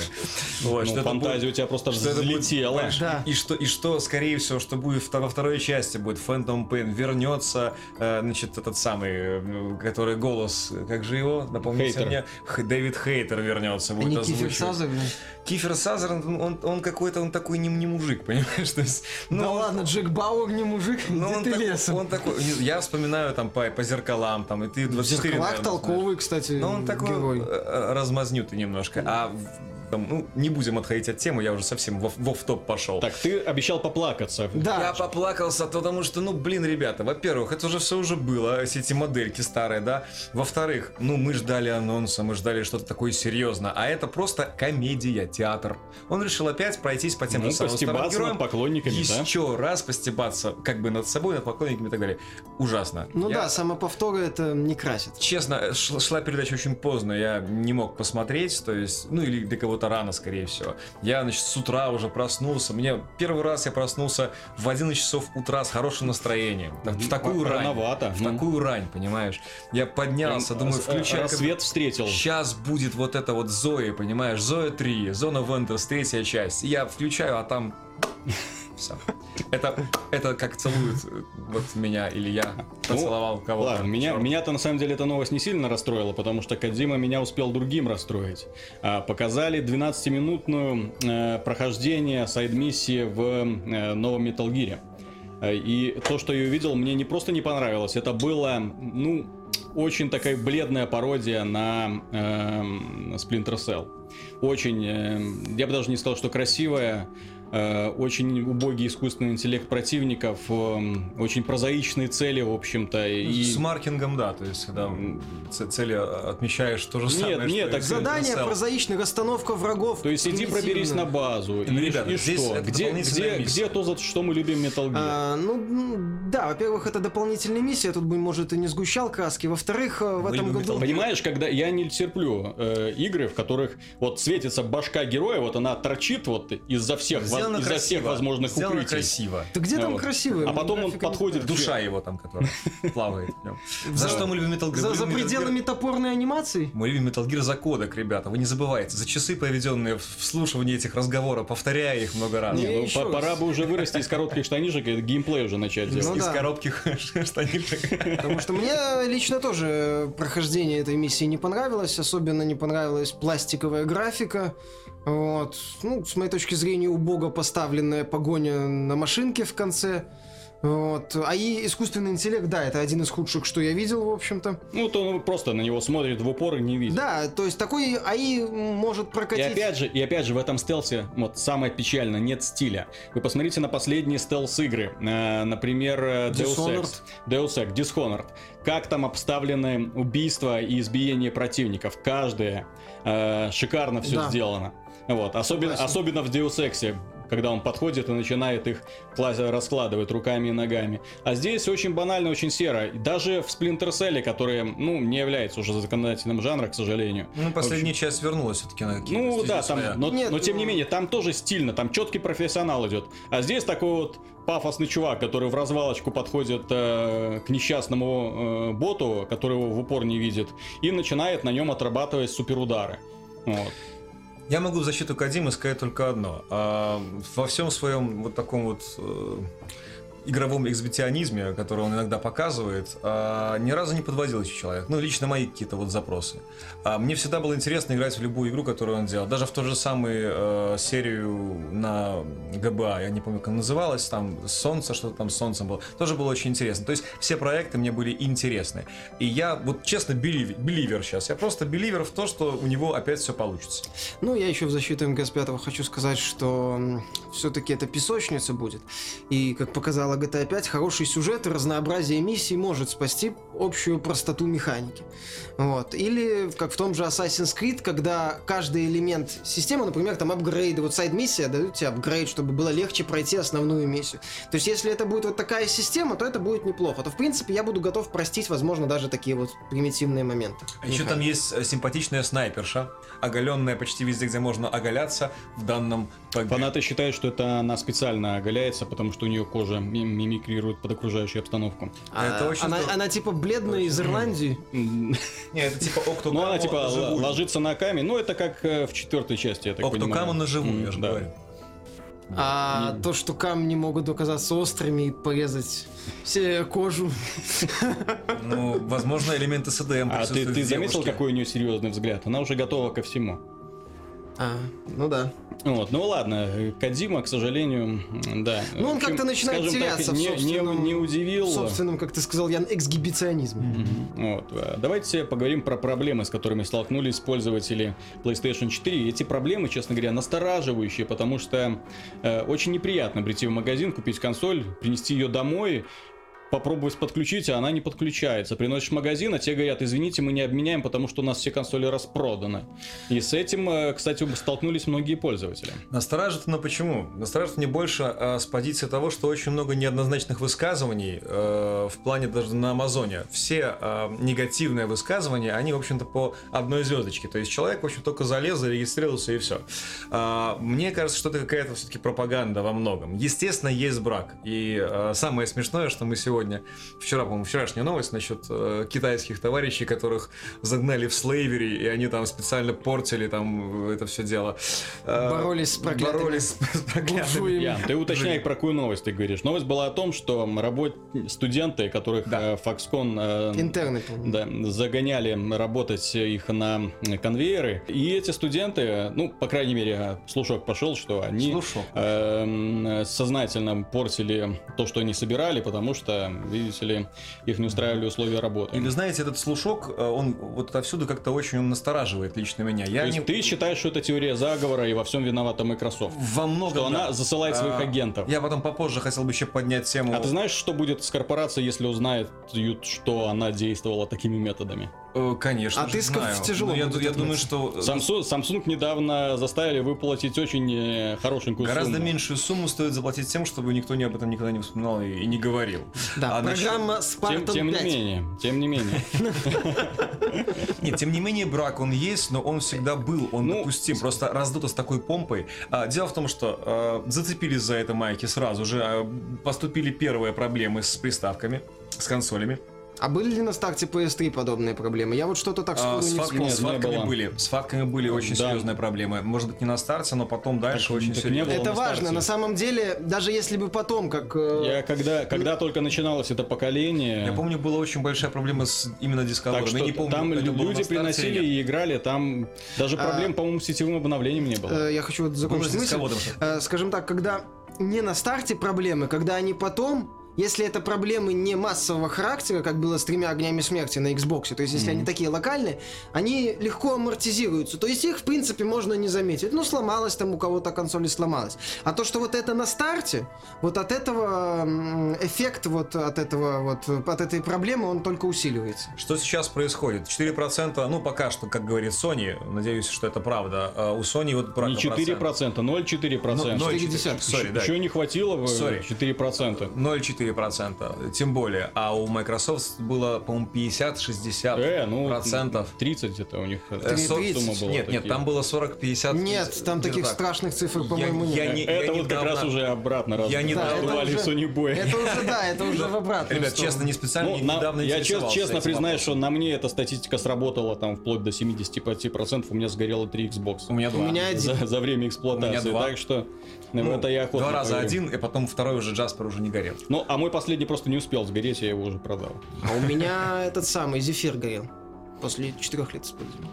[SPEAKER 1] Вот,
[SPEAKER 3] Ну,
[SPEAKER 1] что
[SPEAKER 3] фантазия
[SPEAKER 1] будет-
[SPEAKER 3] у тебя просто
[SPEAKER 1] что это будет,
[SPEAKER 3] взлетела.
[SPEAKER 2] Да.
[SPEAKER 1] И что, и что, скорее всего, что будет во второй части, будет Phantom Pain, вернется, э, значит, этот самый, э, который голос, как же его, напомните
[SPEAKER 3] Хейтер.
[SPEAKER 1] мне, Х- Дэвид Хейтер вернется,
[SPEAKER 2] А
[SPEAKER 1] будет
[SPEAKER 2] не Кифер
[SPEAKER 1] озвучивать.
[SPEAKER 2] Сазерленд?
[SPEAKER 1] Кифер Сазерленд, он, он, он какой-то, он такой не, не мужик, понимаешь, то есть, ну,
[SPEAKER 2] Да ладно, Джек Бауэр не мужик,
[SPEAKER 1] ну,
[SPEAKER 2] где
[SPEAKER 1] он,
[SPEAKER 2] ты
[SPEAKER 1] так-
[SPEAKER 2] лесом?
[SPEAKER 1] он такой, я вспоминаю там по, по зеркалам, там, и ты 24,
[SPEAKER 2] В зеркалах
[SPEAKER 1] наверное, знаешь.
[SPEAKER 2] толковый, кстати,
[SPEAKER 1] Но он такой
[SPEAKER 2] герой.
[SPEAKER 1] э, э, размазнютый немножко. А ну, не будем отходить от темы, я уже совсем в, в топ пошел.
[SPEAKER 3] Так, ты обещал поплакаться.
[SPEAKER 2] Да,
[SPEAKER 1] Я поплакался, потому что, ну, блин, ребята, во-первых, это уже все уже было, все эти модельки старые, да. Во-вторых, ну, мы ждали анонса, мы ждали что-то такое серьезное, а это просто комедия, театр. Он решил опять пройтись по тем
[SPEAKER 3] Ну,
[SPEAKER 1] же самым старым героям.
[SPEAKER 3] над поклонниками, да?
[SPEAKER 1] Еще раз постебаться, как бы над собой, над поклонниками и так далее. Ужасно.
[SPEAKER 2] ну
[SPEAKER 1] Я-
[SPEAKER 2] да, самоповторы это не красит.
[SPEAKER 1] Честно, шла передача очень поздно, я не мог посмотреть, то есть, ну или для кого-то рано, скорее всего. Я, значит, с утра уже проснулся. Мне первый раз я проснулся в 11 часов утра с хорошим настроением. В, в такую рань.
[SPEAKER 3] Рановато.
[SPEAKER 1] В
[SPEAKER 3] Ну.
[SPEAKER 1] такую рань, понимаешь? Я поднялся, думаю,
[SPEAKER 3] Э,
[SPEAKER 1] включай...
[SPEAKER 3] Рассвет встретил.
[SPEAKER 1] Сейчас будет вот это вот ZOE, понимаешь? ZOE 3, Zone of Enders, третья часть. Я включаю, а там... Все. Это, это как целуют э, вот меня или я поцеловал кого-то.
[SPEAKER 3] Ну, Ладно, меня, меня-то на самом деле эта новость не сильно расстроила, потому что Кадзима меня успел другим расстроить. А, показали 12-минутную э, прохождение сайд-миссии в э, новом Metal Gear. Э, И то, что я увидел, мне не просто не понравилось, это было, ну, очень такая бледная пародия на эм, Splinter Cell. Очень, эм, я бы даже не сказал, что красивая, э, очень убогий искусственный интеллект противников, эм, очень прозаичные цели, в общем-то. И...
[SPEAKER 1] С маркингом, да, то есть, когда цели отмечаешь то же самое.
[SPEAKER 3] нет,
[SPEAKER 1] что
[SPEAKER 3] так
[SPEAKER 2] Задание прозаичное, расстановка врагов.
[SPEAKER 3] То есть иди проберись на базу.
[SPEAKER 1] Ну,
[SPEAKER 3] и,
[SPEAKER 1] ребята,
[SPEAKER 3] и
[SPEAKER 1] здесь
[SPEAKER 3] что? Где, где,
[SPEAKER 1] миссия.
[SPEAKER 3] где то, за что мы любим Metal Gear?
[SPEAKER 2] А, ну, да, во-первых, это дополнительная миссия, тут бы, может, и не сгущал краски. Во-вторых, э, в
[SPEAKER 1] Мы
[SPEAKER 2] этом году...
[SPEAKER 1] Metal
[SPEAKER 3] Понимаешь, когда я не терплю э, игры, в которых вот светится башка героя, вот она торчит вот из-за всех,
[SPEAKER 1] Сделано
[SPEAKER 3] всех
[SPEAKER 1] красиво.
[SPEAKER 3] возможных
[SPEAKER 1] Сделано
[SPEAKER 3] укрытий.
[SPEAKER 1] красиво.
[SPEAKER 2] Да где там
[SPEAKER 3] Вот.
[SPEAKER 2] красивый?
[SPEAKER 3] А потом он подходит.
[SPEAKER 1] Душа его там, которая плавает. За что мы любим Metal Gear?
[SPEAKER 2] За, пределами топорной анимации?
[SPEAKER 1] Мы любим Metal Gear за кодек, ребята, вы не забывайте. За часы, проведенные в вслушивании этих разговоров, повторяя их много раз.
[SPEAKER 3] Ну. Пора бы уже вырасти из коротких штанишек и геймплей уже начать делать.
[SPEAKER 2] Ну
[SPEAKER 1] Из
[SPEAKER 2] да.
[SPEAKER 1] коробки штанишек.
[SPEAKER 2] Потому что мне лично тоже прохождение этой миссии не понравилось. Особенно не понравилась пластиковая графика. Вот. Ну, с моей точки зрения, убого поставленная погоня на машинке в конце. Вот. А и искусственный интеллект, да, это один из худших, что я видел, в общем-то.
[SPEAKER 3] Ну, то он просто на него смотрит в упор и не видит.
[SPEAKER 2] Да, то есть такой АИ может
[SPEAKER 3] И
[SPEAKER 2] прокатить...
[SPEAKER 3] опять же, и опять же в этом стелсе вот самое печальное, нет стиля. Вы посмотрите на последние стелс игры, э, например, э, Deus. Ex, Deus Ex, Dishonored. Как там обставлены убийства и избиение противников? Каждое э, шикарно все
[SPEAKER 2] Да.
[SPEAKER 3] сделано. Вот, особенно, особенно в Deus Ex, когда он подходит и начинает их кла- раскладывать руками и ногами. А здесь очень банально, очень серо. Даже в Splinter Cell, который, ну, не является уже законодательным жанром, к сожалению.
[SPEAKER 1] Ну, последняя часть вернулась все-таки на какие-то
[SPEAKER 3] Ну да, там,
[SPEAKER 1] своя.
[SPEAKER 3] но,
[SPEAKER 2] Нет,
[SPEAKER 3] но тем не
[SPEAKER 2] ну-
[SPEAKER 3] менее, там тоже стильно, там четкий профессионал идет. А здесь такой вот пафосный чувак, который в развалочку подходит э, к несчастному э, боту, который его в упор не видит, и начинает на нем отрабатывать суперудары. Вот.
[SPEAKER 1] Я могу в защиту Кадимы сказать только одно. А, во всем своем вот таком вот э, игровом эксбиционизме, который он иногда показывает, а, ни разу не подводил еще человек. Ну, лично мои какие-то вот запросы. А мне всегда было интересно играть в любую игру, которую он делал. Даже в ту же самую э, серию на ГБА, я не помню, как называлась, там Солнце, что-то там Солнцем было. Тоже было очень интересно. То есть все проекты мне были интересны. И я вот честно беливер сейчас. Я просто беливер в то, что у него опять все получится.
[SPEAKER 2] Ну, я еще в защиту МГС-5 хочу сказать, что все-таки это песочница будет. И, как показала GTA 5, хороший сюжет и разнообразие миссий может спасти общую простоту механики. Вот. Или, как в том же Assassin's Creed, когда каждый элемент системы, например, там апгрейды, вот сайд-миссия дают тебе апгрейд, чтобы было легче пройти основную миссию. То есть, если это будет вот такая система, то это будет неплохо. То, в принципе, я буду готов простить, возможно, даже такие вот примитивные моменты.
[SPEAKER 1] А еще там есть э, симпатичная снайперша, оголенная почти везде, где можно оголяться в данном
[SPEAKER 3] Фанаты считают, что это она специально оголяется, потому что у нее кожа мимикрирует под окружающую обстановку.
[SPEAKER 2] А, это очень она, она типа бледная из Ирландии?
[SPEAKER 1] Не, это типа
[SPEAKER 3] Октукаму Ну, она типа ложится на камень. Ну, это как э, в четвертой части, я так понимаю.
[SPEAKER 1] Октукаму на живую, я же говорю.
[SPEAKER 2] А то, что камни могут оказаться острыми и порезать все кожу.
[SPEAKER 1] Ну, возможно, элементы СДМ
[SPEAKER 3] А ты, ты заметил, какой у нее серьезный взгляд? Она уже готова ко всему.
[SPEAKER 2] А, ну да.
[SPEAKER 3] Вот, ну ладно, Кадима, к сожалению, да.
[SPEAKER 2] Ну он как-то начинает теряться так,
[SPEAKER 3] в не, не, не удивил. В
[SPEAKER 2] собственном, как ты сказал, Ян, эксгибиционизме.
[SPEAKER 3] Mm-hmm. Вот. Давайте поговорим про проблемы, с которыми столкнулись пользователи PlayStation 4. Эти проблемы, честно говоря, настораживающие, потому что э, очень неприятно прийти в магазин, купить консоль, принести ее домой попробовать подключить, а она не подключается. Приносишь в магазин, а те говорят, извините, мы не обменяем, потому что у нас все консоли распроданы. И с этим, э, кстати, столкнулись многие пользователи.
[SPEAKER 1] Настораживает, но почему? Настораживает мне больше э, с позиции того, что очень много неоднозначных высказываний э, в плане даже на Амазоне. Все э, негативные высказывания, они, в общем-то, по одной звездочке. То есть человек, в общем, только залез, зарегистрировался и все. Э, мне кажется, что это какая-то все-таки пропаганда во многом. Естественно, есть брак. И э, самое смешное, что мы сегодня сегодня, вчера, по-моему, вчерашняя новость насчет э, китайских товарищей, которых загнали в слейвери, и они там специально портили там это все дело.
[SPEAKER 2] Э, боролись с проклятыми. Боролись с проклятыми.
[SPEAKER 3] Ян, ты уточняй, про какую новость ты говоришь. Новость была о том, что работ... студенты, которых да. Э, Foxconn...
[SPEAKER 2] Э, Интерны,
[SPEAKER 3] да, загоняли работать их на конвейеры, и эти студенты, ну, по крайней мере, слушок пошел, что они э, сознательно портили то, что они собирали, потому что видите ли, их не устраивали условия работы.
[SPEAKER 1] И вы знаете, этот слушок, э, он вот отовсюду как-то очень он настораживает лично меня.
[SPEAKER 3] Я То есть не... ты считаешь, что это теория заговора и во всем виновата Microsoft?
[SPEAKER 1] Во многом,
[SPEAKER 3] Что
[SPEAKER 1] да.
[SPEAKER 3] она засылает своих а, агентов.
[SPEAKER 1] Я потом попозже хотел бы еще поднять тему...
[SPEAKER 3] А ты знаешь, что будет с корпорацией, если узнает, что она действовала такими методами?
[SPEAKER 1] Э, конечно.
[SPEAKER 2] А ты знаю. тяжело.
[SPEAKER 1] я, я думаю, что
[SPEAKER 3] Samsung, Samsung недавно заставили выплатить очень э, хорошенькую
[SPEAKER 1] Гораздо
[SPEAKER 3] сумму.
[SPEAKER 1] меньшую сумму стоит заплатить тем, чтобы никто не об этом никогда не вспоминал и, и не говорил.
[SPEAKER 2] Да, а программа насчет... Spartan
[SPEAKER 3] тем, тем 5. не менее, тем не менее.
[SPEAKER 1] Нет, тем не менее, брак он есть, но он всегда был, он ну, допустим, просто раздуто с такой помпой. А, дело в том, что а, зацепились за это майки сразу же, а, поступили первые проблемы с приставками, с консолями.
[SPEAKER 2] А были ли на старте PS3 подобные проблемы? Я вот что-то так
[SPEAKER 1] а, с, не. Нет, с факами не были. С факами были очень да. серьезные проблемы. Может быть, не на старте, но потом дальше так, очень серьезно.
[SPEAKER 2] Это на важно. Старте. На самом деле, даже если бы потом, как... Э,
[SPEAKER 3] Я когда, когда только начиналось это поколение...
[SPEAKER 1] Я помню, была очень большая проблема с именно дисководом.
[SPEAKER 3] Так что
[SPEAKER 1] не помню,
[SPEAKER 3] там люди приносили и играли, там даже а, проблем, а, по-моему, с сетевым обновлением не было.
[SPEAKER 2] Э, я хочу вот закончить мысль. Э, скажем так, когда не на старте проблемы, когда они потом если это проблемы не массового характера, как было с тремя огнями смерти на Xbox, то есть если mm-hmm. они такие локальные, они легко амортизируются. То есть их, в принципе, можно не заметить. Ну, сломалась там у кого-то консоль и сломалась. А то, что вот это на старте, вот от этого эффект вот от этого вот от этой проблемы он только усиливается.
[SPEAKER 1] Что сейчас происходит? 4%, ну пока что, как говорит Sony, надеюсь, что это правда. А у Sony вот
[SPEAKER 3] Не 4%, 0,4%. 0,4%.
[SPEAKER 1] 0,4%. Sorry,
[SPEAKER 3] да. Еще не хватило бы 4%.
[SPEAKER 1] 0,4 4%, тем более. А у Microsoft было, по-моему, 50-60%. Э, ну, процентов.
[SPEAKER 3] 30 это у них
[SPEAKER 1] 30. Э, сумма была. Нет, нет, там было 40-50.
[SPEAKER 2] Нет, там таких так. страшных цифр, по-моему, нет.
[SPEAKER 3] Я, не, это я вот недавно... как раз уже обратно раз
[SPEAKER 1] я недавно...
[SPEAKER 2] да, Sony Boy. Это уже, да, это уже в обратную
[SPEAKER 1] Ребят, честно, не специально, ну, недавно
[SPEAKER 3] Я честно, честно признаюсь, что на мне эта статистика сработала там вплоть до 75%, у меня сгорело 3 Xbox.
[SPEAKER 1] У меня 2.
[SPEAKER 2] У меня один.
[SPEAKER 3] За, за время эксплуатации. Так что ну, это я охотно
[SPEAKER 1] Два раза один, и потом второй уже Джаспер уже не горел.
[SPEAKER 3] Но а мой последний просто не успел сгореть, я его уже продал.
[SPEAKER 2] А у меня этот самый зефир горел после четырех лет использования.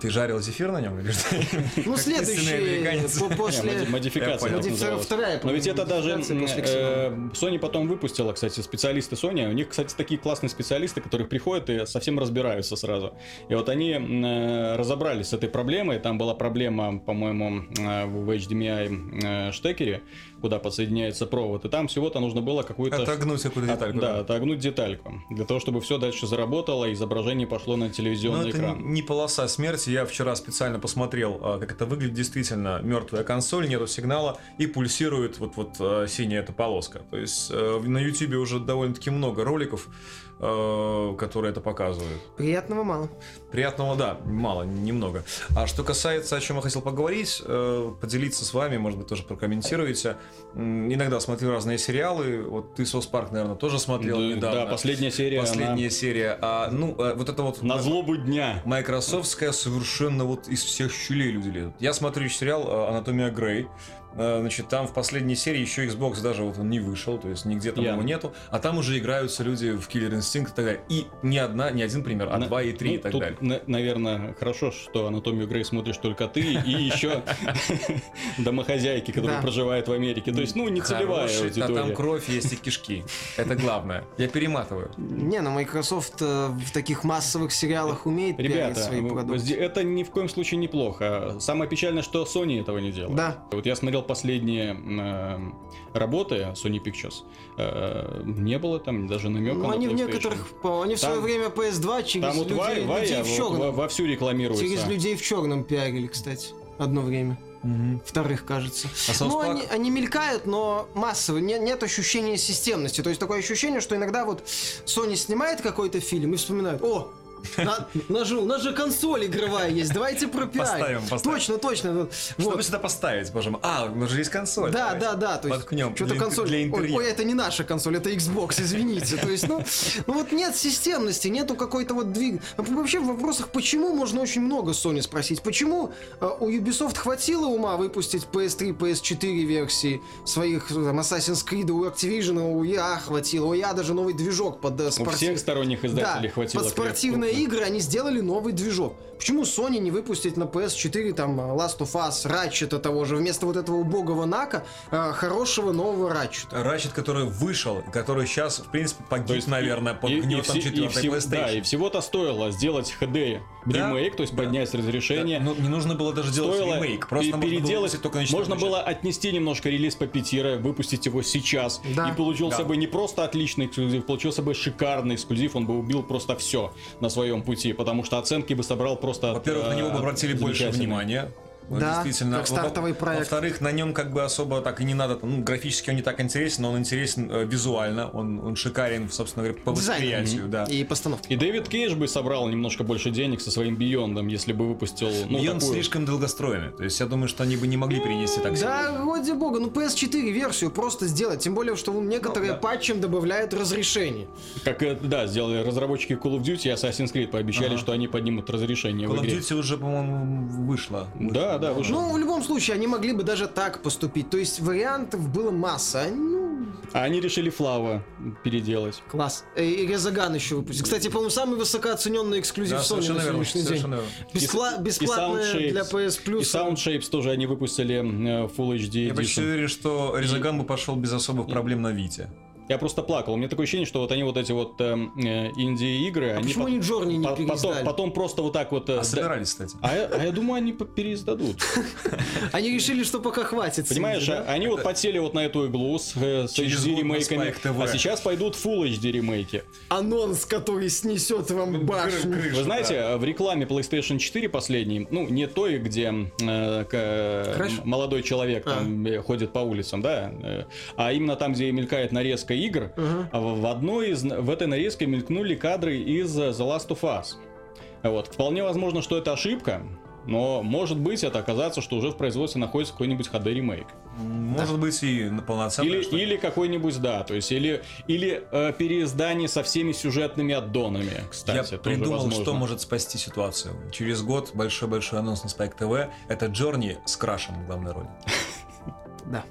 [SPEAKER 1] Ты жарил зефир на нем или что?
[SPEAKER 2] Ну, следующий после...
[SPEAKER 3] моди- Модификация.
[SPEAKER 2] Вторая,
[SPEAKER 3] Но ведь это даже э. Sony потом выпустила, кстати, специалисты Sony. У них, кстати, такие классные специалисты, которые приходят и совсем разбираются сразу. И вот они э, разобрались с этой проблемой. Там была проблема, по-моему, э, в HDMI штекере, куда подсоединяется провод. И там всего-то нужно было какую-то...
[SPEAKER 1] Отогнуть какую-то
[SPEAKER 3] От-
[SPEAKER 1] детальку.
[SPEAKER 3] Да, отогнуть детальку. Для того, чтобы все дальше заработало, изображение пошло на
[SPEAKER 1] Но
[SPEAKER 3] телевизионный
[SPEAKER 1] это
[SPEAKER 3] экран.
[SPEAKER 1] не полоса смерти. Я вчера специально посмотрел, а, как это выглядит действительно. Мертвая консоль, нету сигнала и пульсирует вот вот а, синяя эта полоска. То есть э, на YouTube уже довольно-таки много роликов, э, которые это показывают.
[SPEAKER 2] Приятного мало.
[SPEAKER 1] Приятного, да, мало, немного. А что касается, о чем я хотел поговорить, э, поделиться с вами, может быть, тоже прокомментируете. Иногда смотрю разные сериалы. Вот ты Сос Парк, наверное, тоже смотрел
[SPEAKER 3] Да,
[SPEAKER 1] недавно.
[SPEAKER 3] да, последняя серия,
[SPEAKER 1] Последняя серия. А, ну, э, вот это вот...
[SPEAKER 3] она на злобу дня.
[SPEAKER 1] Майкрософтская совершенно вот из всех щелей люди лезут. Я смотрю сериал «Анатомия Грей». Э, Значит, там в последней серии еще Xbox даже вот он не вышел, то есть нигде там
[SPEAKER 3] Я.
[SPEAKER 1] его нету, а там уже играются люди в Killer Instinct и так далее. И не одна, не один пример, а
[SPEAKER 3] На-
[SPEAKER 1] два и три
[SPEAKER 3] ну,
[SPEAKER 1] и так
[SPEAKER 3] тут,
[SPEAKER 1] далее.
[SPEAKER 3] на- наверное, хорошо, что анатомию Грей смотришь только ты и еще домохозяйки, которые проживают в Америке. То есть, ну, не целевая
[SPEAKER 1] а там кровь есть и кишки. Это главное. Я перематываю.
[SPEAKER 2] Не, ну Microsoft э, в таких массовых сериалах умеет
[SPEAKER 3] Ребята,
[SPEAKER 2] свои продукты.
[SPEAKER 3] это ни в коем случае неплохо. Самое печальное, что Sony этого не делает.
[SPEAKER 2] Да.
[SPEAKER 3] Вот я смотрел последние э, работы Sony Pictures. Э, не было там даже намека
[SPEAKER 2] Ну,
[SPEAKER 3] на
[SPEAKER 2] они в некоторых, по- они в свое
[SPEAKER 3] Там-
[SPEAKER 2] время PS2 через
[SPEAKER 3] Там вот
[SPEAKER 2] людей,
[SPEAKER 3] Вай-
[SPEAKER 2] людей в черном.
[SPEAKER 3] во- вовсю рекламируется.
[SPEAKER 2] Через людей в черном пиарили, кстати, одно время. Вторых, кажется.
[SPEAKER 1] А
[SPEAKER 2] ну, они, они мелькают, но массово. Не- нет ощущения системности. То есть такое ощущение, что иногда вот Sony снимает какой-то фильм и вспоминает, о, у нас же, у нас же консоль игровая есть, давайте пропиарим.
[SPEAKER 1] Поставим, поставим.
[SPEAKER 2] Точно, точно. Вот.
[SPEAKER 1] Чтобы сюда поставить, боже мой. А, у нас же есть консоль.
[SPEAKER 2] Да,
[SPEAKER 1] давайте.
[SPEAKER 2] да, да. То есть
[SPEAKER 1] Воткнем
[SPEAKER 2] что-то
[SPEAKER 1] для,
[SPEAKER 2] консоль.
[SPEAKER 1] для
[SPEAKER 2] ой,
[SPEAKER 1] интерьера.
[SPEAKER 2] ой, это не наша консоль, это Xbox, извините. То есть, ну, ну вот нет системности, нету какой-то вот двиг. Вообще в вопросах, почему можно очень много Sony спросить. Почему э, у Ubisoft хватило ума выпустить PS3, PS4 версии своих э, там, Assassin's Creed, у Activision, у EA хватило, у EA даже новый движок под э,
[SPEAKER 3] У всех сторонних издателей
[SPEAKER 2] да,
[SPEAKER 3] хватило.
[SPEAKER 2] под спортивные
[SPEAKER 3] крепко.
[SPEAKER 2] Игры они сделали новый движок. Почему Sony не выпустить на PS4 там Last of Us, Ratchet того же, вместо вот этого убогого Нака, э, хорошего нового Ratchet?
[SPEAKER 1] Ratchet, который вышел, который сейчас, в принципе, погиб,
[SPEAKER 3] То есть
[SPEAKER 1] наверное,
[SPEAKER 3] и-
[SPEAKER 1] под
[SPEAKER 3] и-
[SPEAKER 1] гнетом
[SPEAKER 3] и
[SPEAKER 1] четвертой PlayStation.
[SPEAKER 3] Да, и всего-то стоило сделать HD
[SPEAKER 1] Да,
[SPEAKER 3] ремейк, то есть
[SPEAKER 1] да.
[SPEAKER 3] поднять разрешение.
[SPEAKER 1] Да, ну, не нужно было даже делать
[SPEAKER 3] Стоило
[SPEAKER 1] ремейк, просто можно было
[SPEAKER 3] переделать,
[SPEAKER 1] выпустить только
[SPEAKER 3] можно было отнести немножко релиз по пятире, выпустить его сейчас,
[SPEAKER 2] Да.
[SPEAKER 3] и получился
[SPEAKER 1] Да.
[SPEAKER 3] бы не просто отличный эксклюзив, получился бы шикарный эксклюзив, он бы убил просто все на своем пути, потому что оценки бы собрал просто.
[SPEAKER 1] Во-первых, на него бы
[SPEAKER 3] э,
[SPEAKER 1] обратили больше внимания. Вот
[SPEAKER 2] Да,
[SPEAKER 1] действительно.
[SPEAKER 2] как стартовый проект.
[SPEAKER 1] Во-вторых, на нем как бы особо так и не надо. Ну, графически он не так интересен, но он интересен э, визуально. Он, он шикарен, собственно говоря, по
[SPEAKER 2] Дизайн.
[SPEAKER 1] восприятию, да.
[SPEAKER 2] И постановки.
[SPEAKER 3] И Дэвид Кейдж бы собрал немножко больше денег со своим Биондом, если бы выпустил. Ну,
[SPEAKER 1] И он
[SPEAKER 3] такую-
[SPEAKER 1] слишком долгостройный. То есть я думаю, что они бы не могли перенести так
[SPEAKER 2] Да, ради бога, ну PS4 версию просто сделать, тем более, что некоторые
[SPEAKER 1] Ну, да.
[SPEAKER 2] патчем добавляют разрешение.
[SPEAKER 3] Как, э, да, сделали разработчики Call of Duty и Assassin's Creed, пообещали,
[SPEAKER 1] Ага.
[SPEAKER 3] что они поднимут разрешение
[SPEAKER 1] Call
[SPEAKER 3] в
[SPEAKER 1] of
[SPEAKER 3] игре.
[SPEAKER 1] Duty уже, по-моему, вышло.
[SPEAKER 3] Да, да, вышло.
[SPEAKER 2] Ну, в любом случае, они могли бы даже так поступить. То есть вариантов было масса. Они, Ну,
[SPEAKER 3] А они решили Флава переделать.
[SPEAKER 2] класс. И, и Резаган еще выпустил. Кстати, по-моему, самый высокооцененный эксклюзив
[SPEAKER 1] Да,
[SPEAKER 2] Sony
[SPEAKER 1] совершенно
[SPEAKER 2] на
[SPEAKER 1] верно.
[SPEAKER 2] сегодняшний день.
[SPEAKER 1] Верно.
[SPEAKER 2] Бескла-
[SPEAKER 3] и
[SPEAKER 2] бесплатная
[SPEAKER 3] Sound
[SPEAKER 2] для. PS Plus.
[SPEAKER 3] И Sound Shapes тоже они выпустили э, Full HD
[SPEAKER 1] Я почти уверен, что Резаган бы пошел без особых проблем на Вите.
[SPEAKER 3] Я просто плакал. У меня такое ощущение, что вот они вот эти вот эм, э, инди-игры,
[SPEAKER 2] А
[SPEAKER 3] они
[SPEAKER 2] почему
[SPEAKER 3] по-
[SPEAKER 2] они Джорни не
[SPEAKER 3] по- потом,
[SPEAKER 2] переиздали?
[SPEAKER 3] потом просто вот так вот... э,
[SPEAKER 1] А
[SPEAKER 3] да-
[SPEAKER 1] собирались, кстати.
[SPEAKER 3] А я, а я думаю, они переиздадут.
[SPEAKER 2] Они решили, что пока хватит.
[SPEAKER 3] Понимаешь, а- они вот подсели вот на эту иглу с, э, с
[SPEAKER 1] Через
[SPEAKER 3] HD
[SPEAKER 1] год на
[SPEAKER 3] ремейками,
[SPEAKER 1] Spike TV.
[SPEAKER 3] а сейчас пойдут Full HD ремейки.
[SPEAKER 2] Анонс, который снесет вам башню.
[SPEAKER 3] Вы знаете, э, в рекламе PlayStation 4 последней, ну, не той, где молодой человек там э, ходит по улицам, да, а именно там, где мелькает нарезка игр, а в одной из, в этой нарезке мелькнули кадры из э, The Last of Us. Вот. Вполне возможно, что это ошибка, но может быть это оказаться, что уже в производстве находится какой-нибудь HD ремейк.
[SPEAKER 1] Может быть и на полноценное.
[SPEAKER 3] Или,
[SPEAKER 1] что ли.
[SPEAKER 3] или какой-нибудь, да, то есть, или, или э, переиздание со всеми сюжетными аддонами, кстати,
[SPEAKER 1] Я придумал,
[SPEAKER 3] возможно.
[SPEAKER 1] что может спасти ситуацию. Через год большой-большой анонс на Spike TV. Это Джорни с Крашем в главной роли.
[SPEAKER 2] Да.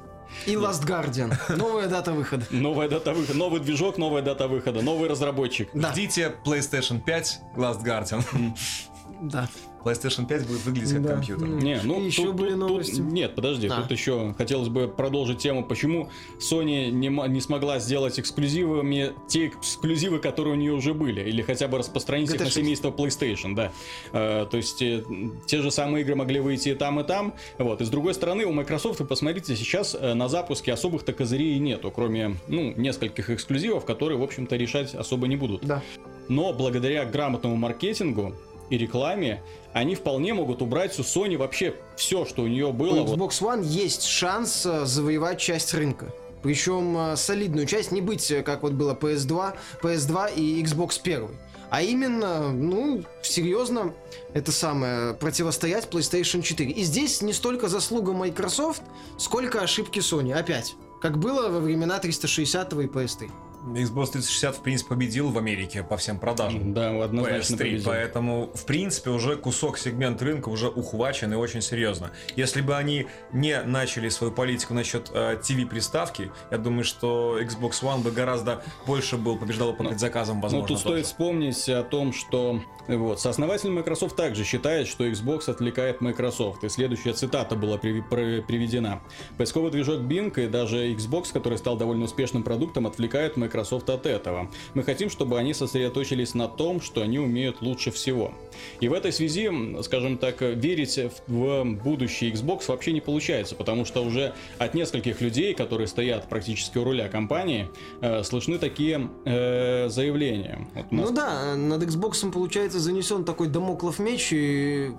[SPEAKER 2] И Last Guardian. Новая дата выхода.
[SPEAKER 3] Новая дата выхода, новый движок, новая дата выхода, новый разработчик.
[SPEAKER 2] Да.
[SPEAKER 1] Ждите PlayStation 5 Last Guardian.
[SPEAKER 2] Да.
[SPEAKER 1] PlayStation 5 будет выглядеть как
[SPEAKER 2] Да.
[SPEAKER 1] компьютер.
[SPEAKER 3] Не, ну
[SPEAKER 2] И еще
[SPEAKER 3] тут-
[SPEAKER 2] были
[SPEAKER 3] тут- тут-
[SPEAKER 2] новости.
[SPEAKER 3] нет, подожди,
[SPEAKER 2] А.
[SPEAKER 3] тут еще хотелось бы продолжить тему, почему Sony не, не смогла сделать эксклюзивами те эксклюзивы, которые у нее уже были, или хотя бы распространить их
[SPEAKER 2] GTA
[SPEAKER 3] на
[SPEAKER 2] 6.
[SPEAKER 3] семейство PlayStation, да. Э, то есть э, те же самые игры могли выйти и там, и там. Вот. И с другой стороны, у Microsoft, вы посмотрите, сейчас э, на запуске особых-то козырей нету, кроме, ну, нескольких эксклюзивов, которые, в общем-то, решать особо не будут.
[SPEAKER 2] Да.
[SPEAKER 3] Но благодаря грамотному маркетингу и рекламе они вполне могут убрать у Sony вообще все, что у нее
[SPEAKER 2] У
[SPEAKER 3] было. вот.
[SPEAKER 2] Xbox One есть шанс э, завоевать часть рынка. Причем э, солидную часть, не быть э, как вот было PS2, PS2 и Xbox 1. А именно, ну, серьезно, это самое, противостоять PlayStation 4. И здесь не столько заслуга Microsoft, сколько ошибки Sony. Опять. Как было во времена 360 и PS3.
[SPEAKER 1] Xbox 360, в принципе, победил в Америке по всем продажам.
[SPEAKER 3] Да, однозначно
[SPEAKER 1] PS3,
[SPEAKER 3] победил.
[SPEAKER 1] поэтому, в принципе, уже кусок сегмент рынка уже ухвачен и очень серьезно. Если бы они не начали свою политику насчет э, TV-приставки, я думаю, что Xbox One бы гораздо больше был, побеждал по предзаказам, возможно.
[SPEAKER 3] Ну, тут
[SPEAKER 1] тоже.
[SPEAKER 3] стоит вспомнить о том, что вот, сооснователь Microsoft также считает, что Xbox отвлекает Microsoft. И следующая цитата была приви- про- приведена. Поисковый движок Bing и даже Xbox, который стал довольно успешным продуктом, отвлекают Microsoft от этого. Мы хотим, чтобы они сосредоточились на том, что они умеют лучше всего. И в этой связи, скажем так, верить в будущее Xbox вообще не получается, потому что уже от нескольких людей, которые стоят практически у руля компании, э, слышны такие э, заявления. Вот нас
[SPEAKER 2] Ну да, над Xbox получается занесен такой домоклов меч, и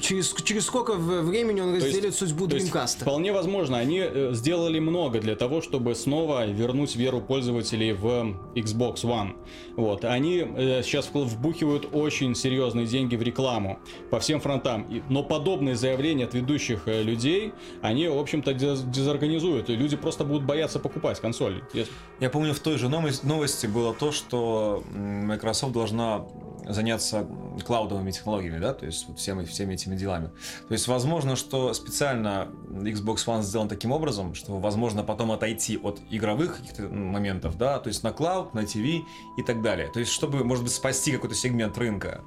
[SPEAKER 2] через, через сколько времени он
[SPEAKER 3] есть-
[SPEAKER 2] разделит судьбу
[SPEAKER 3] То есть,
[SPEAKER 2] Dreamcast?
[SPEAKER 3] вполне возможно, они э, сделали много для того, чтобы снова вернуть веру пользователей в Xbox One. Вот. Они э, сейчас вбухивают очень серьезные деньги в рекламу по всем фронтам. Но подобные заявления от ведущих э, людей, они, в общем-то, дез- дезорганизуют. И люди просто будут бояться покупать консоль. Если-
[SPEAKER 1] Я помню, в той же новос- новости было то, что Microsoft должна заняться клаудовыми технологиями, да, то есть вот всеми, всеми этими делами. То есть возможно, что специально Xbox One сделан таким образом, что возможно потом отойти от игровых каких-то моментов, да, то есть на клауд, на ТВ и так далее. То есть чтобы, может быть, спасти какой-то сегмент рынка,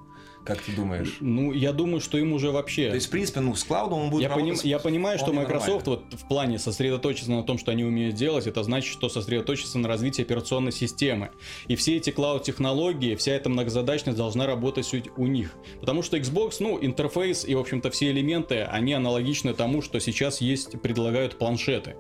[SPEAKER 1] как ты думаешь?
[SPEAKER 3] Ну, я думаю, что им уже вообще...
[SPEAKER 1] То есть, в принципе, ну, с клаудом он будет
[SPEAKER 3] Я, поним-
[SPEAKER 1] работать
[SPEAKER 3] я понимаю, что Microsoft
[SPEAKER 1] нормально.
[SPEAKER 3] вот в плане сосредоточиться на том, что они умеют делать, это значит, что сосредоточиться на развитии операционной системы. И все эти клауд-технологии, вся эта многозадачность должна работать у- у них. Потому что Xbox, ну, интерфейс и, в общем-то, все элементы, они аналогичны тому, что сейчас есть, предлагают планшеты.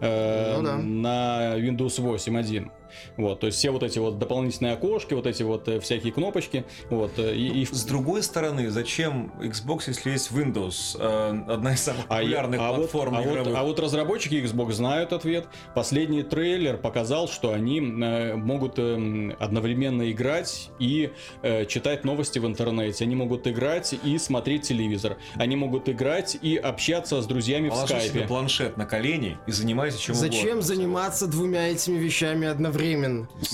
[SPEAKER 3] э,
[SPEAKER 2] Ну да.
[SPEAKER 3] на Windows 8.1. Вот, то есть все вот эти вот дополнительные окошки, вот эти вот э, всякие кнопочки, вот, э, и, и в-
[SPEAKER 1] С другой стороны, зачем Xbox, если есть Windows, э, одна из самых
[SPEAKER 3] А, я-
[SPEAKER 1] популярных
[SPEAKER 3] а вот,
[SPEAKER 1] платформ
[SPEAKER 3] а, вот,
[SPEAKER 1] игровых?
[SPEAKER 3] а вот разработчики Xbox знают ответ. Последний трейлер показал, что они могут одновременно играть и читать новости в интернете. Они могут играть и смотреть телевизор. Они могут играть и общаться с друзьями в
[SPEAKER 1] Положи себе
[SPEAKER 3] скайпе.
[SPEAKER 1] планшет на колени и занимайся чем
[SPEAKER 2] Зачем
[SPEAKER 1] угодно.
[SPEAKER 2] заниматься двумя этими вещами одновременно?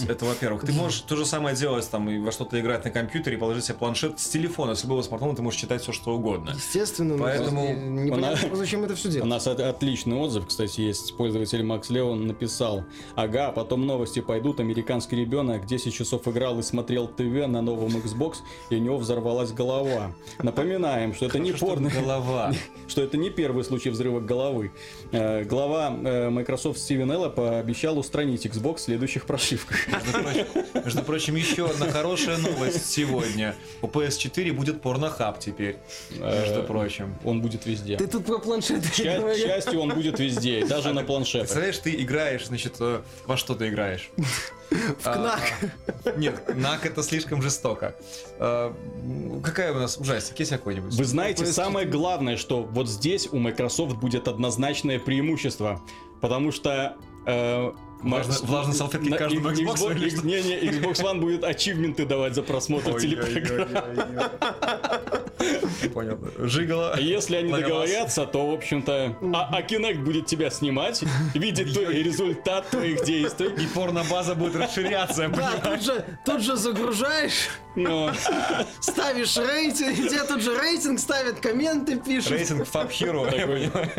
[SPEAKER 1] Это во-первых. Ты можешь то же самое делать, там, и во что-то играть на компьютере, и положить себе планшет с телефона, с любого смартфона, ты можешь читать все, что угодно.
[SPEAKER 2] Естественно, но
[SPEAKER 1] Поэтому
[SPEAKER 2] не- непонятно,
[SPEAKER 3] она-
[SPEAKER 2] зачем это все
[SPEAKER 3] У
[SPEAKER 2] делать.
[SPEAKER 3] нас от- отличный отзыв, кстати, есть. Пользователь Макс Леон написал. Ага, потом новости пойдут. Американский ребенок 10 часов играл и смотрел ТВ на новом Xbox, и у него взорвалась голова. Напоминаем, что это не
[SPEAKER 1] Хорошо,
[SPEAKER 3] порно.
[SPEAKER 1] голова.
[SPEAKER 3] что это не первый случай взрыва головы. Э, Глава э, Microsoft Стивен Элла пообещал устранить Xbox в следующих прошивках.
[SPEAKER 1] Между прочим, между прочим, еще одна хорошая новость сегодня. У PS4 будет порнохаб теперь. Между
[SPEAKER 3] Э,
[SPEAKER 1] прочим.
[SPEAKER 3] Он будет везде.
[SPEAKER 2] Ты тут про планшеты
[SPEAKER 3] К счастью, к
[SPEAKER 2] говоришь.
[SPEAKER 3] счастью, он будет везде, даже на планшетах.
[SPEAKER 1] Представляешь, ты играешь, значит, э, во что ты играешь? В
[SPEAKER 2] КНАК.
[SPEAKER 1] Нет, НАК это слишком жестоко. А, Какая у нас ужастик? Есть какой-нибудь?
[SPEAKER 3] Вы знаете,
[SPEAKER 2] PS4.
[SPEAKER 3] самое главное, что вот здесь у Microsoft будет однозначное преимущество, потому что э, Ма-
[SPEAKER 1] влажные салфетки
[SPEAKER 3] на-
[SPEAKER 1] каждому Xbox или что?
[SPEAKER 3] Не, не, Xbox One будет ачивменты давать за просмотр телепрограмм.
[SPEAKER 1] Понял. Жигало.
[SPEAKER 3] А Если они договорятся, то, в общем-то, а, а Kinect будет тебя снимать, видеть твой результат твоих действий.
[SPEAKER 1] И порнобаза будет расширяться,
[SPEAKER 2] Да, тут же, загружаешь,
[SPEAKER 3] Но
[SPEAKER 2] ставишь рейтинг, тебе тут же рейтинг ставят, комменты пишут.
[SPEAKER 1] Рейтинг Fab Hero, я
[SPEAKER 3] Такой.
[SPEAKER 1] понимаю.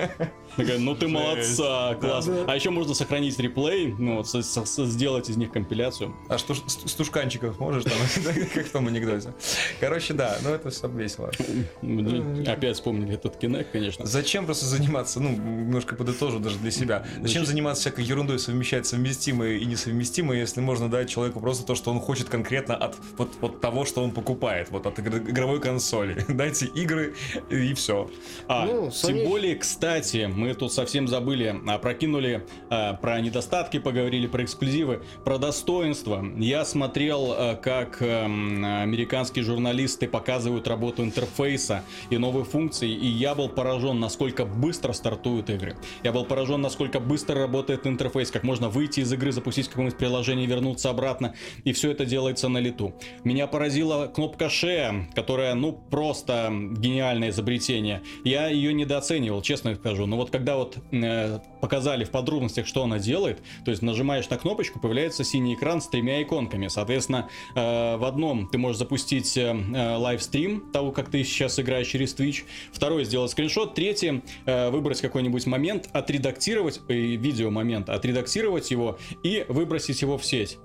[SPEAKER 3] Такая, ну ты молодца, класс. А еще можно сохранить реплей, ну сделать из них компиляцию.
[SPEAKER 1] А что ж, с- стушканчиков можешь там, как в том анекдоте. Короче, да, ну это все весело.
[SPEAKER 3] Опять вспомнили этот Kinect, конечно.
[SPEAKER 1] Зачем просто заниматься, ну, немножко подытожу даже для себя. Зачем заниматься всякой ерундой, совмещать совместимое и несовместимое, если можно дать человеку просто то, что он хочет конкретно от вот, вот того, что он покупает, вот от игр- игровой консоли. Дайте игры и все.
[SPEAKER 3] А,
[SPEAKER 2] Ну,
[SPEAKER 3] тем более, кстати, мы тут совсем забыли, а, прокинули а, про недостатки, поговорили про эксклюзивы, про достоинства. Я смотрел, а, как эм, американские журналисты показывают работу интерфейса и новые функции, и я был поражен, насколько быстро стартуют игры. Я был поражен, насколько быстро работает интерфейс, как можно выйти из игры, запустить какое-нибудь приложение, вернуться обратно, и все это делается на лету. Меня поразила кнопка Share, которая, ну, просто гениальное изобретение. Я ее недооценивал, честно скажу. Но вот когда вот э, показали в подробностях, что она делает, то есть нажимаешь на кнопочку, появляется синий экран с тремя иконками. Соответственно, э, в одном ты можешь запустить э, э, лайвстрим того, как ты сейчас играешь через Twitch. Второй сделать скриншот. Третий э, выбрать какой-нибудь момент, отредактировать, э, видео момент, отредактировать его и выбросить его в сеть.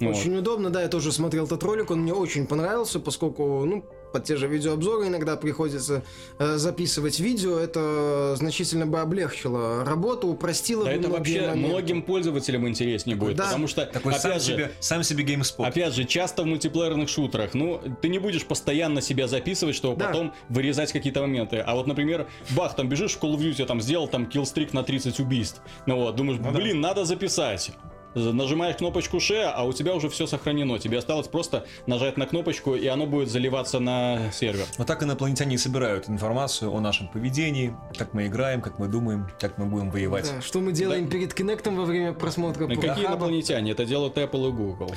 [SPEAKER 3] Вот.
[SPEAKER 2] Очень удобно, да, я тоже смотрел этот ролик, он мне очень понравился, поскольку, ну, под те же видеообзоры иногда приходится э, записывать видео, это значительно бы облегчило работу, упростило
[SPEAKER 3] Да
[SPEAKER 2] бы
[SPEAKER 3] это вообще
[SPEAKER 2] моменты.
[SPEAKER 3] многим пользователям интереснее будет,
[SPEAKER 2] Да.
[SPEAKER 3] потому что,
[SPEAKER 1] Такой сам
[SPEAKER 3] опять же,
[SPEAKER 1] себе, сам себе GameSpot.
[SPEAKER 3] Опять же, часто в мультиплеерных шутерах, ну, ты не будешь постоянно себя записывать, чтобы
[SPEAKER 2] Да.
[SPEAKER 3] потом вырезать какие-то моменты. А вот, например, бах, там бежишь в Call of Duty, там сделал там киллстрик на 30 убийств. Ну вот, думаешь,
[SPEAKER 1] да.
[SPEAKER 3] блин, надо записать. Нажимаешь кнопочку Share, а у тебя уже все сохранено. Тебе осталось просто нажать на кнопочку, и оно будет заливаться на сервер.
[SPEAKER 1] Вот так инопланетяне и собирают информацию о нашем поведении, как мы играем, как мы думаем, как мы будем воевать.
[SPEAKER 2] Да, что мы делаем перед Кинектом во время просмотра
[SPEAKER 3] Ну, Какие инопланетяне? Это делают Apple и Google.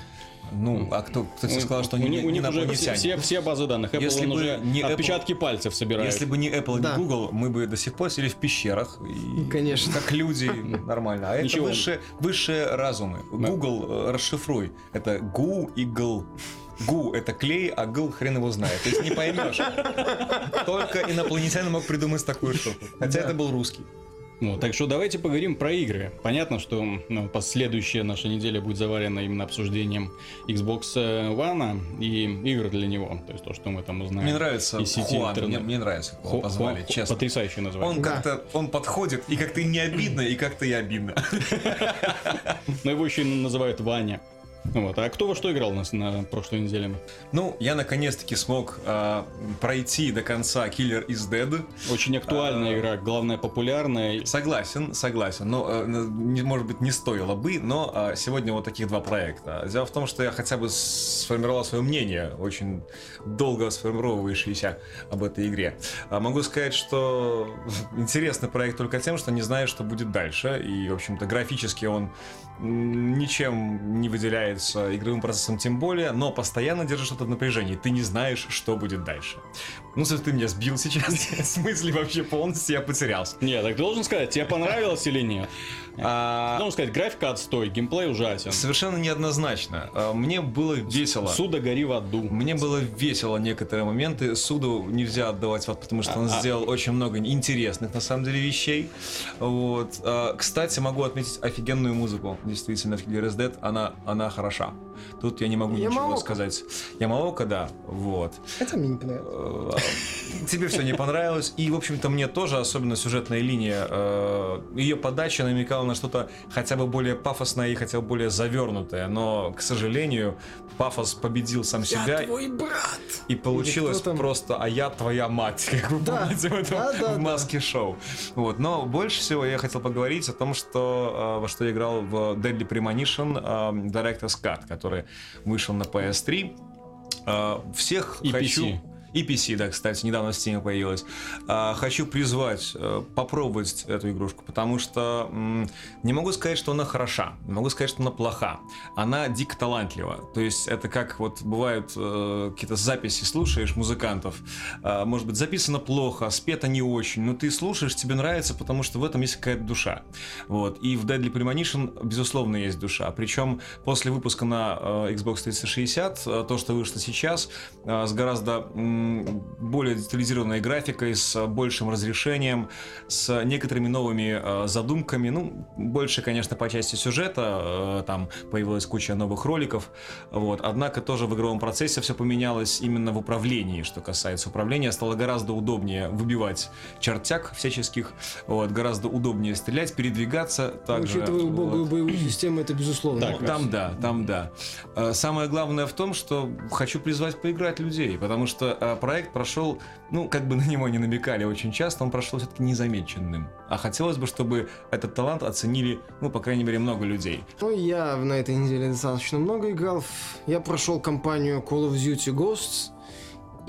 [SPEAKER 1] Ну, а кто, кто сказал, что
[SPEAKER 3] у,
[SPEAKER 1] они
[SPEAKER 3] у
[SPEAKER 1] не
[SPEAKER 3] них уже все,
[SPEAKER 1] инопланетяне?
[SPEAKER 3] все, все базы данных. Apple
[SPEAKER 1] Если
[SPEAKER 3] он
[SPEAKER 1] бы
[SPEAKER 3] уже
[SPEAKER 1] не Apple-
[SPEAKER 3] отпечатки пальцев собирает.
[SPEAKER 1] Если бы не Apple и
[SPEAKER 2] Да.
[SPEAKER 1] не Google, мы бы до сих пор сидели в пещерах. И
[SPEAKER 2] Конечно.
[SPEAKER 1] Как люди, нормально. А это высшие, высшие разумы. Google, э, расшифруй. Это гу и гл. Гу это клей, а гл хрен его знает. То есть не поймешь. Только инопланетянин мог придумать такую штуку. Хотя это был русский.
[SPEAKER 3] Ну, так что давайте поговорим про игры. Понятно, что ну, последующая наша неделя будет заварена именно обсуждением Xbox One и игр для него. То есть то, что мы там узнаем.
[SPEAKER 1] Мне нравится
[SPEAKER 3] из сети
[SPEAKER 1] Хуан.
[SPEAKER 3] интернет.
[SPEAKER 1] Мне, мне нравится, как его позвали,
[SPEAKER 3] Хо-
[SPEAKER 1] честно.
[SPEAKER 3] Потрясающее название.
[SPEAKER 1] Он
[SPEAKER 2] Да.
[SPEAKER 1] как-то, он подходит, и как-то и не обидно, и как-то и обидно.
[SPEAKER 3] Но его еще и называют Ваня. Вот. А кто во что играл у нас на прошлой неделе?
[SPEAKER 1] Ну, я наконец-таки смог а, пройти до конца Killer is Dead.
[SPEAKER 3] Очень
[SPEAKER 1] А.
[SPEAKER 3] актуальная игра, главное популярная.
[SPEAKER 1] Согласен, согласен. Но, э, не- может быть, не стоило бы, но а, сегодня вот таких два проекта. Дело в том, что я хотя бы сформировал свое мнение, очень долго сформировавшееся об этой игре. А Могу сказать, что интересный проект только тем, что не знаю, что будет дальше. И, в общем-то, графически он ничем не выделяется игровым процессом тем более, но постоянно держит что-то в напряжении. Ты не знаешь, что будет дальше. Ну, если ты меня сбил сейчас, с мысли вообще полностью я потерялся.
[SPEAKER 3] Нет, так должен сказать, тебе понравилось или нет?
[SPEAKER 1] А,
[SPEAKER 3] сказать, графика отстой, геймплей ужасен.
[SPEAKER 1] Совершенно неоднозначно. А, Мне было весело.
[SPEAKER 3] Суда гори в аду.
[SPEAKER 1] Мне было весело некоторые моменты. Суду нельзя отдавать, вот, потому что он
[SPEAKER 3] А- а-
[SPEAKER 1] сделал очень много интересных, на самом деле, вещей. Вот. А, Кстати, могу отметить офигенную музыку. Действительно, в Killer is Dead она, она хороша. Тут я не могу ничего
[SPEAKER 2] Ямаока.
[SPEAKER 1] сказать. Ямаока, да. Вот.
[SPEAKER 2] Хотя мне не понравилось.
[SPEAKER 1] Тебе все не понравилось. И, в общем-то, мне тоже, особенно сюжетная линия, э, ее подача намекала на что-то хотя бы более пафосное и хотя бы более завернутое. Но, к сожалению, пафос победил сам себя.
[SPEAKER 2] твой брат!
[SPEAKER 1] И получилось
[SPEAKER 2] там?
[SPEAKER 1] просто «А я твоя мать», как вы
[SPEAKER 2] Да,
[SPEAKER 1] помните в этом
[SPEAKER 2] да, да,
[SPEAKER 1] в
[SPEAKER 2] да.
[SPEAKER 1] маске шоу. Вот. Но больше всего я хотел поговорить о том, что, э, во что я играл в Deadly Premonition э, Director's Cut, который вышел на PS3. Э, Всех
[SPEAKER 3] И
[SPEAKER 1] хочу...
[SPEAKER 3] PC.
[SPEAKER 1] И PC, да, кстати, недавно в Steam появилась. А, хочу призвать э, попробовать эту игрушку, потому что не могу сказать, что она хороша, не могу сказать, что она плоха. Она дико талантлива. То есть это как вот бывают э, какие-то записи, слушаешь музыкантов, а, может быть, записано плохо, спето не очень, но ты слушаешь, тебе нравится, потому что в этом есть какая-то душа. Вот. И в Deadly Premonition, безусловно, есть душа. Причем после выпуска на э, Xbox 360, э, то, что вышло сейчас, с гораздо более детализированной графикой, с большим разрешением, с некоторыми новыми э, задумками. Ну, больше, конечно, по части сюжета. Э, там появилась куча новых роликов. Вот. Однако тоже в игровом процессе все поменялось именно в управлении. Что касается управления, стало гораздо удобнее выбивать чертяк всяческих. Вот. Гораздо удобнее стрелять, передвигаться. Также,
[SPEAKER 2] Учитывая убогую
[SPEAKER 1] вот.
[SPEAKER 2] боевую систему, это безусловно.
[SPEAKER 3] Так,
[SPEAKER 1] Там да, там да. Э, Самое главное в том, что хочу призвать поиграть людей, потому что э, проект прошел, ну, как бы на него не намекали очень часто, он прошел все-таки незамеченным. А хотелось бы, чтобы этот талант оценили, ну, по крайней мере, много людей.
[SPEAKER 2] Ну, я на этой неделе достаточно много играл. Я прошел кампанию Call of Duty Ghosts,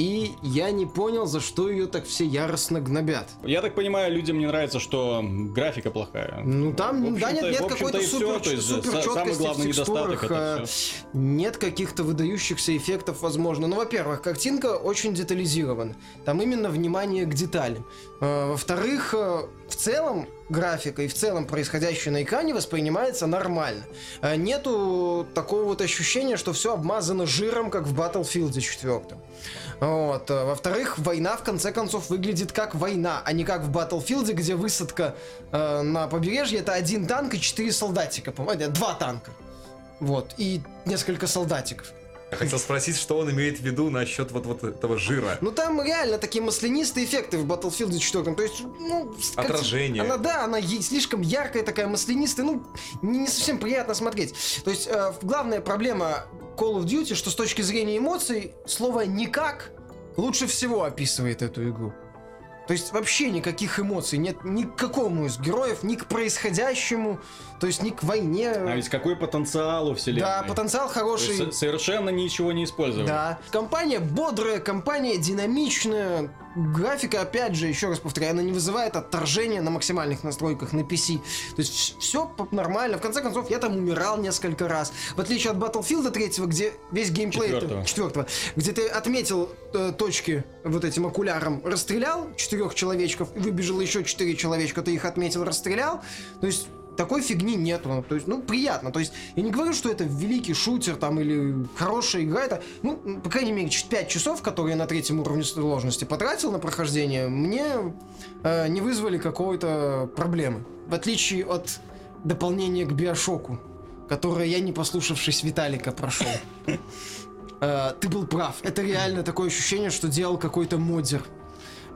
[SPEAKER 2] и я не понял, за что ее так все яростно гнобят.
[SPEAKER 3] Я так понимаю, людям не нравится, что графика плохая.
[SPEAKER 2] Ну там, да, нет, нет какой-то супер,
[SPEAKER 3] то есть
[SPEAKER 2] супер
[SPEAKER 3] са- самый
[SPEAKER 2] четкости
[SPEAKER 3] главный
[SPEAKER 2] в
[SPEAKER 3] недостаток
[SPEAKER 2] текстурах,
[SPEAKER 3] это
[SPEAKER 2] э, нет каких-то выдающихся эффектов, возможно. Ну, во-первых, картинка очень детализирована. Там именно внимание к деталям. Э, Во-вторых, э, в целом графика и в целом происходящее на экране воспринимается нормально. Э, Нету такого вот ощущения, что все обмазано жиром, как в Battlefield 4. Вот. э, Во-вторых, война в конце концов выглядит как война, а не как в Battlefield, где высадка э, на побережье это один танк и четыре солдатика, по-моему, два танка. Вот, и несколько солдатиков.
[SPEAKER 1] Я хотел спросить, что он имеет в виду насчет вот, вот этого жира.
[SPEAKER 2] Ну там реально такие маслянистые эффекты в Battlefield 4. То есть, ну...
[SPEAKER 1] Отражение.
[SPEAKER 2] Она, да, она слишком яркая такая, маслянистая, ну, не, не совсем приятно смотреть. То есть, э, главная проблема Call of Duty, что с точки зрения эмоций, слово «никак» лучше всего описывает эту игру. То есть вообще никаких эмоций нет ни к какому из героев, ни к происходящему, то есть ни к войне.
[SPEAKER 3] А ведь какой потенциал у вселенной?
[SPEAKER 2] да, потенциал хороший.
[SPEAKER 3] совершенно ничего не использовали.
[SPEAKER 2] Да. Компания бодрая, компания динамичная. Графика, опять же, еще раз повторяю, она не вызывает отторжения на максимальных настройках на PC. То есть все нормально. В конце концов, я там умирал несколько раз. В отличие от Battlefield 3, где весь геймплей...
[SPEAKER 3] Четвертого.
[SPEAKER 2] четвертого, где ты отметил э, точки вот этим окуляром, расстрелял четырех человечков, и выбежало еще четыре человечка, ты их отметил, расстрелял. То есть такой фигни нету. То есть, ну, приятно. То есть, я не говорю, что это великий шутер там или хорошая игра. Это, ну, по крайней мере, 5 часов, которые я на третьем уровне сложности потратил на прохождение, мне э, не вызвали какой-то проблемы. В отличие от дополнения к Биошоку, которое я, не послушавшись Виталика, прошел. Э, Ты был прав. Это реально такое ощущение, что делал какой-то модер.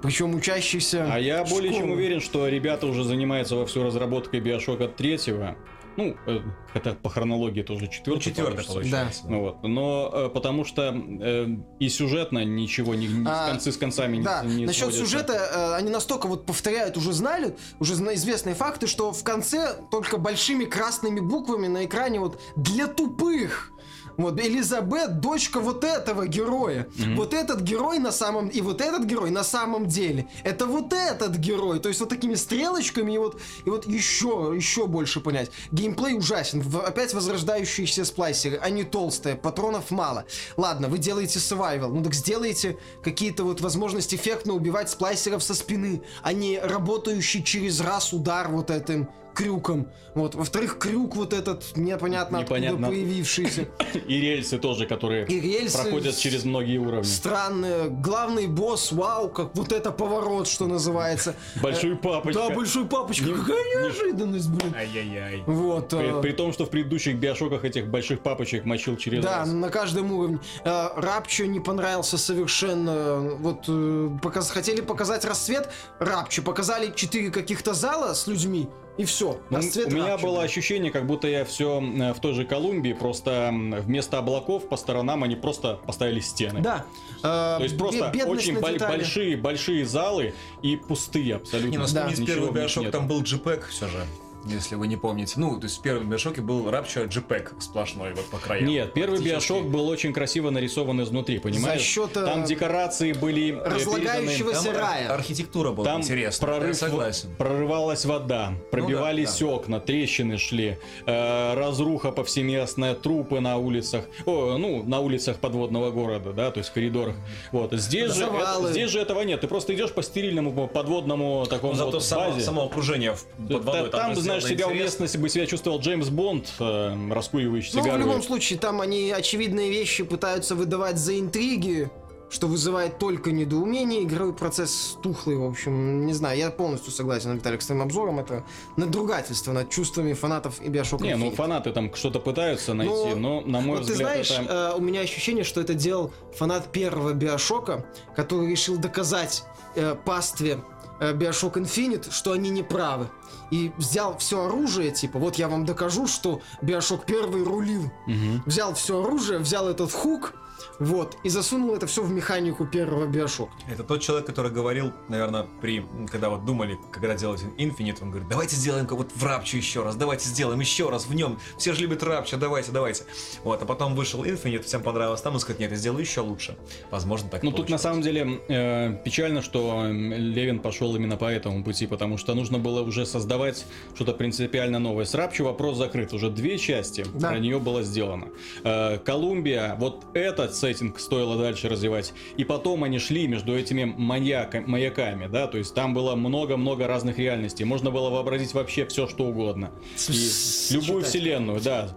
[SPEAKER 2] Причем учащийся...
[SPEAKER 3] А я более чем уверен, что ребята уже занимаются вовсю разработкой Биошока третьего. Ну, э, хотя по хронологии тоже четвертый.
[SPEAKER 1] Ну, четвертый получается.
[SPEAKER 3] Ну вот. Но э, потому что э, и сюжетно ничего ни, ни
[SPEAKER 2] А,
[SPEAKER 3] с концы с концами не-
[SPEAKER 2] Да,
[SPEAKER 3] не,
[SPEAKER 2] насчет
[SPEAKER 3] сводится.
[SPEAKER 2] сюжета э, они настолько вот повторяют, уже знали, уже зна- известные факты, что в конце только большими красными буквами на экране вот для тупых. Вот, Элизабет, дочка вот этого героя. Вот этот герой на самом... И вот этот герой на самом деле. Это вот этот герой. То есть вот такими стрелочками и вот, и вот еще, еще больше понять. Геймплей ужасен. Опять возрождающиеся сплайсеры. Они толстые, патронов мало. Ладно, вы делаете survival. Ну так сделайте какие-то вот возможности эффектно убивать сплайсеров со спины, а не работающий через раз удар вот этим крюком. Вот. Во-вторых, крюк вот этот непонятно,
[SPEAKER 3] Непонятно.
[SPEAKER 2] откуда появившийся.
[SPEAKER 3] И рельсы тоже, которые
[SPEAKER 2] И рельсы
[SPEAKER 3] проходят через многие уровни.
[SPEAKER 2] Странные. Главный босс, вау, как вот это поворот, что называется.
[SPEAKER 3] Большой папочка.
[SPEAKER 2] Да, большой папочка. Какая неожиданность, блин.
[SPEAKER 1] Ай-яй-яй.
[SPEAKER 2] Вот.
[SPEAKER 3] При,
[SPEAKER 2] э,
[SPEAKER 3] при том, что в предыдущих биошоках этих больших папочек мочил через
[SPEAKER 2] Да,
[SPEAKER 3] раз.
[SPEAKER 2] на каждом уровне. Э, Рапчо не понравился совершенно. Вот э, показ- хотели показать рассвет Рапчо, показали четыре каких-то зала с людьми, и все.
[SPEAKER 3] Ну,
[SPEAKER 2] Расцвет
[SPEAKER 3] у меня было ощущение, как будто я все в той же Колумбии, просто вместо облаков по сторонам они просто поставили стены.
[SPEAKER 2] Да.
[SPEAKER 3] То есть
[SPEAKER 2] бе-
[SPEAKER 3] просто очень большие, большие залы и пустые абсолютно.
[SPEAKER 1] Не, ну
[SPEAKER 2] Да.
[SPEAKER 1] вспомните
[SPEAKER 3] Ничего
[SPEAKER 1] первый Биошок, там был JPEG все же. Если вы не помните. Ну, то есть в первом Биошоке был Rapture JPEG сплошной, вот по краям.
[SPEAKER 3] Нет, первый биошок был очень красиво нарисован изнутри, понимаешь?
[SPEAKER 2] За счет, э,
[SPEAKER 3] Там декорации были э,
[SPEAKER 2] разлагающегося
[SPEAKER 3] переданы-
[SPEAKER 1] Там
[SPEAKER 2] рая.
[SPEAKER 1] ар- архитектура была
[SPEAKER 3] Там
[SPEAKER 1] интересная.
[SPEAKER 3] прорыв,
[SPEAKER 1] я согласен.
[SPEAKER 3] прорывалась вода, пробивались
[SPEAKER 1] да.
[SPEAKER 3] окна, трещины шли, э, разруха повсеместная, трупы на улицах, о, ну, на улицах подводного города, да, то есть в коридорах. Вот. Здесь, же,
[SPEAKER 2] Завалы.
[SPEAKER 3] э, здесь же этого нет, ты просто идешь по стерильному по подводному такому
[SPEAKER 1] Ну, зато
[SPEAKER 3] вот
[SPEAKER 1] само,
[SPEAKER 3] базе.
[SPEAKER 1] само окружение под водой
[SPEAKER 3] там,
[SPEAKER 1] же
[SPEAKER 3] знаешь, себя
[SPEAKER 1] интересно.
[SPEAKER 3] уместно бы себя чувствовал Джеймс Бонд, э, раскуривающий
[SPEAKER 2] Ну, в
[SPEAKER 3] сигары.
[SPEAKER 2] любом случае, там они очевидные вещи пытаются выдавать за интриги, что вызывает только недоумение, игровой процесс тухлый, в общем, не знаю, я полностью согласен, Виталик, с твоим обзором, это надругательство над чувствами фанатов и Bioshock
[SPEAKER 3] Не, ну фанаты там что-то пытаются найти, но, на мой
[SPEAKER 2] вот ты
[SPEAKER 3] взгляд,
[SPEAKER 2] знаешь,
[SPEAKER 3] это...
[SPEAKER 2] э, у меня ощущение, что это делал фанат первого Биошока, который решил доказать э, пастве Bioshock Infinite, что они не правы. И взял все оружие, типа, вот я вам докажу, что Биошок первый рулил.
[SPEAKER 3] Мгм.
[SPEAKER 2] Взял все оружие, взял этот хук, вот, и засунул это все в механику первого Биошока.
[SPEAKER 1] Это тот человек, который говорил, наверное, при, когда вот думали, когда делать Infinite, он говорит, давайте сделаем как вот в Рапчу еще раз, давайте сделаем еще раз в нем, все же любят Рапча, давайте, давайте. Вот, а потом вышел Infinite, всем понравилось, там он сказать, нет, я сделаю еще лучше. Возможно, так и
[SPEAKER 3] Ну тут на самом деле э, печально, что Левин пошел именно по этому пути, потому что нужно было уже создавать что-то принципиально новое. С Рапчу вопрос закрыт, уже две части
[SPEAKER 2] Да.
[SPEAKER 3] про нее было сделано. Э, Колумбия, вот этот сеттинг стоило дальше развивать, и потом они шли между этими маньяка- маяками, да, то есть там было много-много разных реальностей, можно было вообразить вообще все, что угодно. И любую вселенную, да.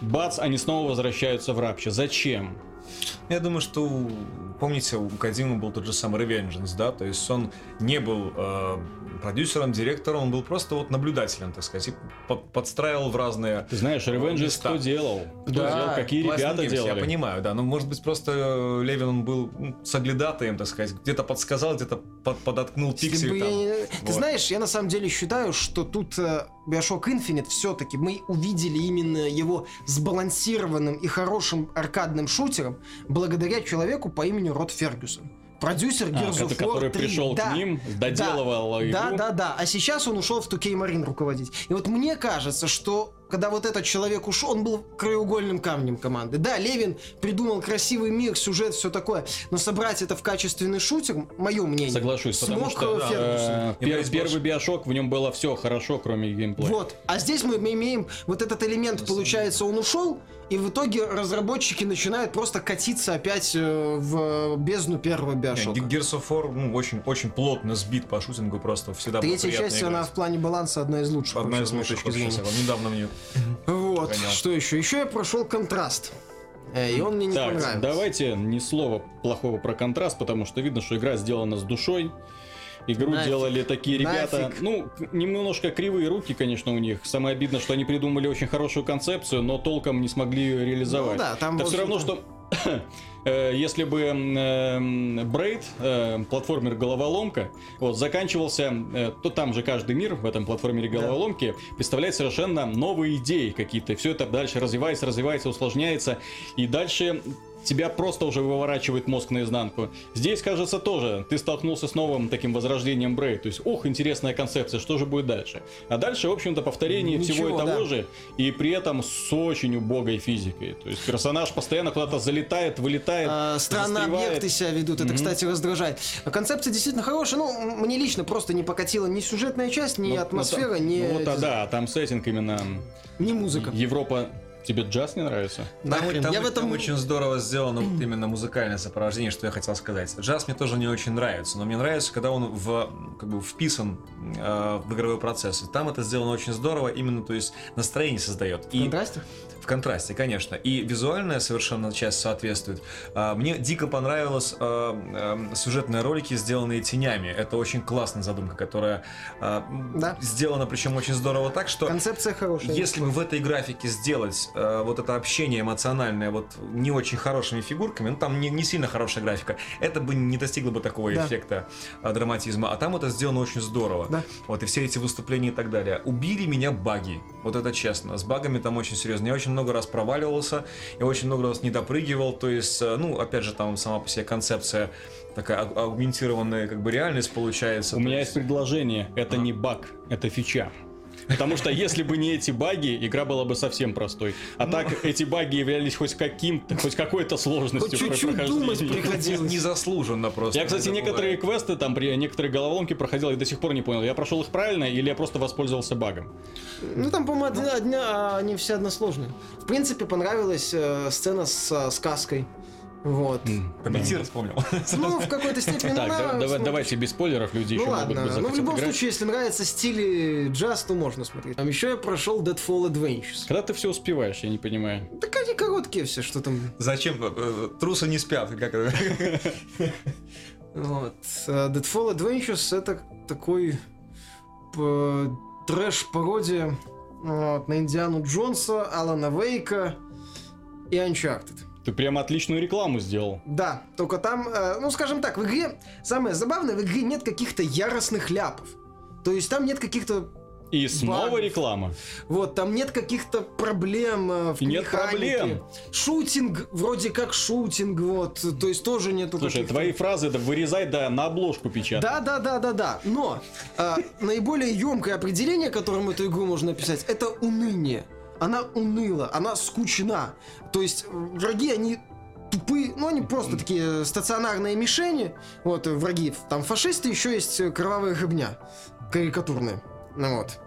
[SPEAKER 3] Бац, они снова возвращаются в Рапче. Зачем?
[SPEAKER 1] Я думаю, что, помните, у Кадима был тот же самый Revengeance, да, то есть он не был э, продюсером, директором, он был просто вот наблюдателем, так сказать, и под- подстраивал в разные
[SPEAKER 3] Ты знаешь, Revenge
[SPEAKER 1] места.
[SPEAKER 3] кто делал? Кто
[SPEAKER 2] Да,
[SPEAKER 3] делал? Какие ребята
[SPEAKER 1] геймс,
[SPEAKER 3] делали?
[SPEAKER 1] Я понимаю, да. Но может быть просто э, Левин он был ну, соглядатаем, так сказать. Где-то подсказал, где-то под- подоткнул пиксель
[SPEAKER 2] бы
[SPEAKER 1] там.
[SPEAKER 2] Ты
[SPEAKER 1] Вот.
[SPEAKER 2] знаешь, я на самом деле считаю, что тут э, Bioshock Infinite все-таки мы увидели именно его сбалансированным и хорошим аркадным шутером благодаря человеку по имени Род Фергюсон. Продюсер
[SPEAKER 3] А,
[SPEAKER 2] Gears of
[SPEAKER 3] это
[SPEAKER 2] War
[SPEAKER 3] который
[SPEAKER 2] 3.
[SPEAKER 3] пришел
[SPEAKER 2] Да,
[SPEAKER 3] к ним, доделывал
[SPEAKER 2] да,
[SPEAKER 3] игру.
[SPEAKER 2] Да, да, да. А сейчас он ушел в 2K Marine руководить. И вот мне кажется, что когда вот этот человек ушел, он был краеугольным камнем команды. Да, Левин придумал красивый мир, сюжет, все такое. Но собрать это в качественный шутер, мое мнение,
[SPEAKER 3] Соглашусь, потому что да, э, пер- первый биошок, в нем было все хорошо, кроме геймплея.
[SPEAKER 2] Вот. А здесь мы имеем вот этот элемент, получается, он ушел, и в итоге разработчики начинают просто катиться опять э, в бездну первого Биошока.
[SPEAKER 1] Gears of War ну, очень, очень плотно сбит по шутингу, просто всегда
[SPEAKER 2] Третья часть, она
[SPEAKER 1] играть.
[SPEAKER 2] в плане баланса одна из лучших.
[SPEAKER 1] Одна из лучших
[SPEAKER 2] точки зрения.
[SPEAKER 1] Недавно мне
[SPEAKER 2] Вот.
[SPEAKER 1] Гонял.
[SPEAKER 2] Что еще? Еще я прошел контраст. Э, И он мне не
[SPEAKER 3] Так,
[SPEAKER 2] понравился.
[SPEAKER 3] давайте ни слова плохого про контраст, потому что видно, что игра сделана с душой. Игру
[SPEAKER 2] Нафиг.
[SPEAKER 3] делали такие ребята,
[SPEAKER 2] Нафиг.
[SPEAKER 3] ну, немножко кривые руки, конечно, у них. Самое обидно, что они придумали очень хорошую концепцию, но толком не смогли ее реализовать.
[SPEAKER 2] Ну да, там,
[SPEAKER 3] Это все равно, что э, если бы Брейд, платформер головоломка, вот, заканчивался, э, то там же каждый мир в этом платформере головоломки представляет совершенно новые идеи какие-то. Все это дальше развивается, развивается, усложняется. И дальше тебя просто уже выворачивает мозг наизнанку. Здесь, кажется, тоже ты столкнулся с новым таким возрождением Брейд. То есть, ох, интересная концепция, что же будет дальше? А дальше, в общем-то, повторение
[SPEAKER 2] Ничего,
[SPEAKER 3] всего и того
[SPEAKER 2] да.
[SPEAKER 3] же, и при этом с очень убогой физикой. То есть персонаж постоянно куда-то залетает, вылетает,
[SPEAKER 2] А, Странно
[SPEAKER 3] застревает.
[SPEAKER 2] объекты себя ведут, это,
[SPEAKER 3] Мгм.
[SPEAKER 2] кстати, раздражает. А концепция действительно хорошая, ну, м- мне лично просто не покатила ни сюжетная часть, ни
[SPEAKER 3] Ну,
[SPEAKER 2] атмосфера,
[SPEAKER 3] ну,
[SPEAKER 2] ни,
[SPEAKER 3] ну, вот, а, да, там сеттинг именно
[SPEAKER 2] ни музыка.
[SPEAKER 3] Европа. Тебе джаз не нравится?
[SPEAKER 1] Там,
[SPEAKER 2] Нахрен.
[SPEAKER 1] там-
[SPEAKER 2] я в этом...
[SPEAKER 1] там очень здорово сделано вот именно музыкальное сопровождение, что я хотел сказать. Джаз мне тоже не очень нравится, но мне нравится, когда он в, как бы вписан э, в игровой процесс. И там это сделано очень здорово, именно, то есть настроение создает. И
[SPEAKER 2] контрасте?
[SPEAKER 1] В контрасте, конечно. И визуальная совершенно часть соответствует. А, Мне дико понравилось а, а, сюжетные ролики, сделанные тенями. Это очень классная задумка, которая а,
[SPEAKER 2] Да.
[SPEAKER 1] сделана, причем очень здорово так, что
[SPEAKER 2] Концепция хорошая.
[SPEAKER 1] если бы в этой графике сделать вот это общение эмоциональное вот не очень хорошими фигурками, ну там не, не сильно хорошая графика, это бы не достигло бы такого
[SPEAKER 2] Да.
[SPEAKER 1] эффекта драматизма. А там это сделано очень здорово.
[SPEAKER 2] Да.
[SPEAKER 1] Вот и все эти выступления и так далее. Убили меня баги. Вот это честно. С багами там очень серьезно. Я очень много раз проваливался, я очень много раз не допрыгивал. То есть, э, ну, опять же, там сама по себе концепция такая аг- аугментированная как бы реальность получается.
[SPEAKER 3] У меня есть предложение. Это не баг, это фича. Потому что если бы не эти баги, игра была бы совсем простой. А так эти баги являлись хоть каким-то, хоть какой-то сложностью
[SPEAKER 2] Хоть чуть-чуть думать приходилось.
[SPEAKER 1] Незаслуженно просто.
[SPEAKER 3] Я, кстати, некоторые
[SPEAKER 1] бывает.
[SPEAKER 3] квесты, там, при некоторые головоломки проходил и до сих пор не понял, я прошел их правильно или я просто воспользовался багом.
[SPEAKER 2] Ну, там, по-моему, одна, одна- а они все односложные. В принципе, понравилась э, сцена с э, сказкой. Вот.
[SPEAKER 1] Победитель вспомнил.
[SPEAKER 2] Ну, в какой-то степени
[SPEAKER 3] Так, да- давай- давайте без спойлеров, люди
[SPEAKER 2] Ну
[SPEAKER 3] еще могут
[SPEAKER 2] ладно,
[SPEAKER 3] бы
[SPEAKER 2] ну в любом
[SPEAKER 3] играть.
[SPEAKER 2] случае, если нравится стиль джаз, то можно смотреть. Там еще я прошел Deadfall Adventures.
[SPEAKER 3] Когда ты все успеваешь, я не понимаю.
[SPEAKER 2] Так они короткие все, что там.
[SPEAKER 1] Зачем? э, Трусы не спят. Как это?
[SPEAKER 2] Вот. А Deadfall Adventures это такой п- трэш-пародия вот, на Индиану Джонса, Алана Вейка и Uncharted.
[SPEAKER 3] Ты прям отличную рекламу сделал.
[SPEAKER 2] Да, только там, э, ну скажем так, в игре, самое забавное, в игре нет каких-то яростных ляпов. То есть там нет каких-то
[SPEAKER 3] И снова
[SPEAKER 2] Багов.
[SPEAKER 3] реклама.
[SPEAKER 2] Вот, там нет каких-то проблем э, в
[SPEAKER 3] нет
[SPEAKER 2] механике.
[SPEAKER 3] проблем.
[SPEAKER 2] Шутинг, вроде как шутинг, вот, то есть тоже нету
[SPEAKER 3] Слушай,
[SPEAKER 2] каких-то-
[SPEAKER 3] твои фразы да вырезай, да на обложку печатай.
[SPEAKER 2] Да, да, да, да, да. Но а, наиболее емкое определение, которым эту игру можно описать, это уныние. Она уныла, она скучна. То есть э, враги, они тупые, ну они просто такие стационарные мишени. Вот, э, враги, там фашисты, еще есть э, кровавая гребня, карикатурные. Ну вот.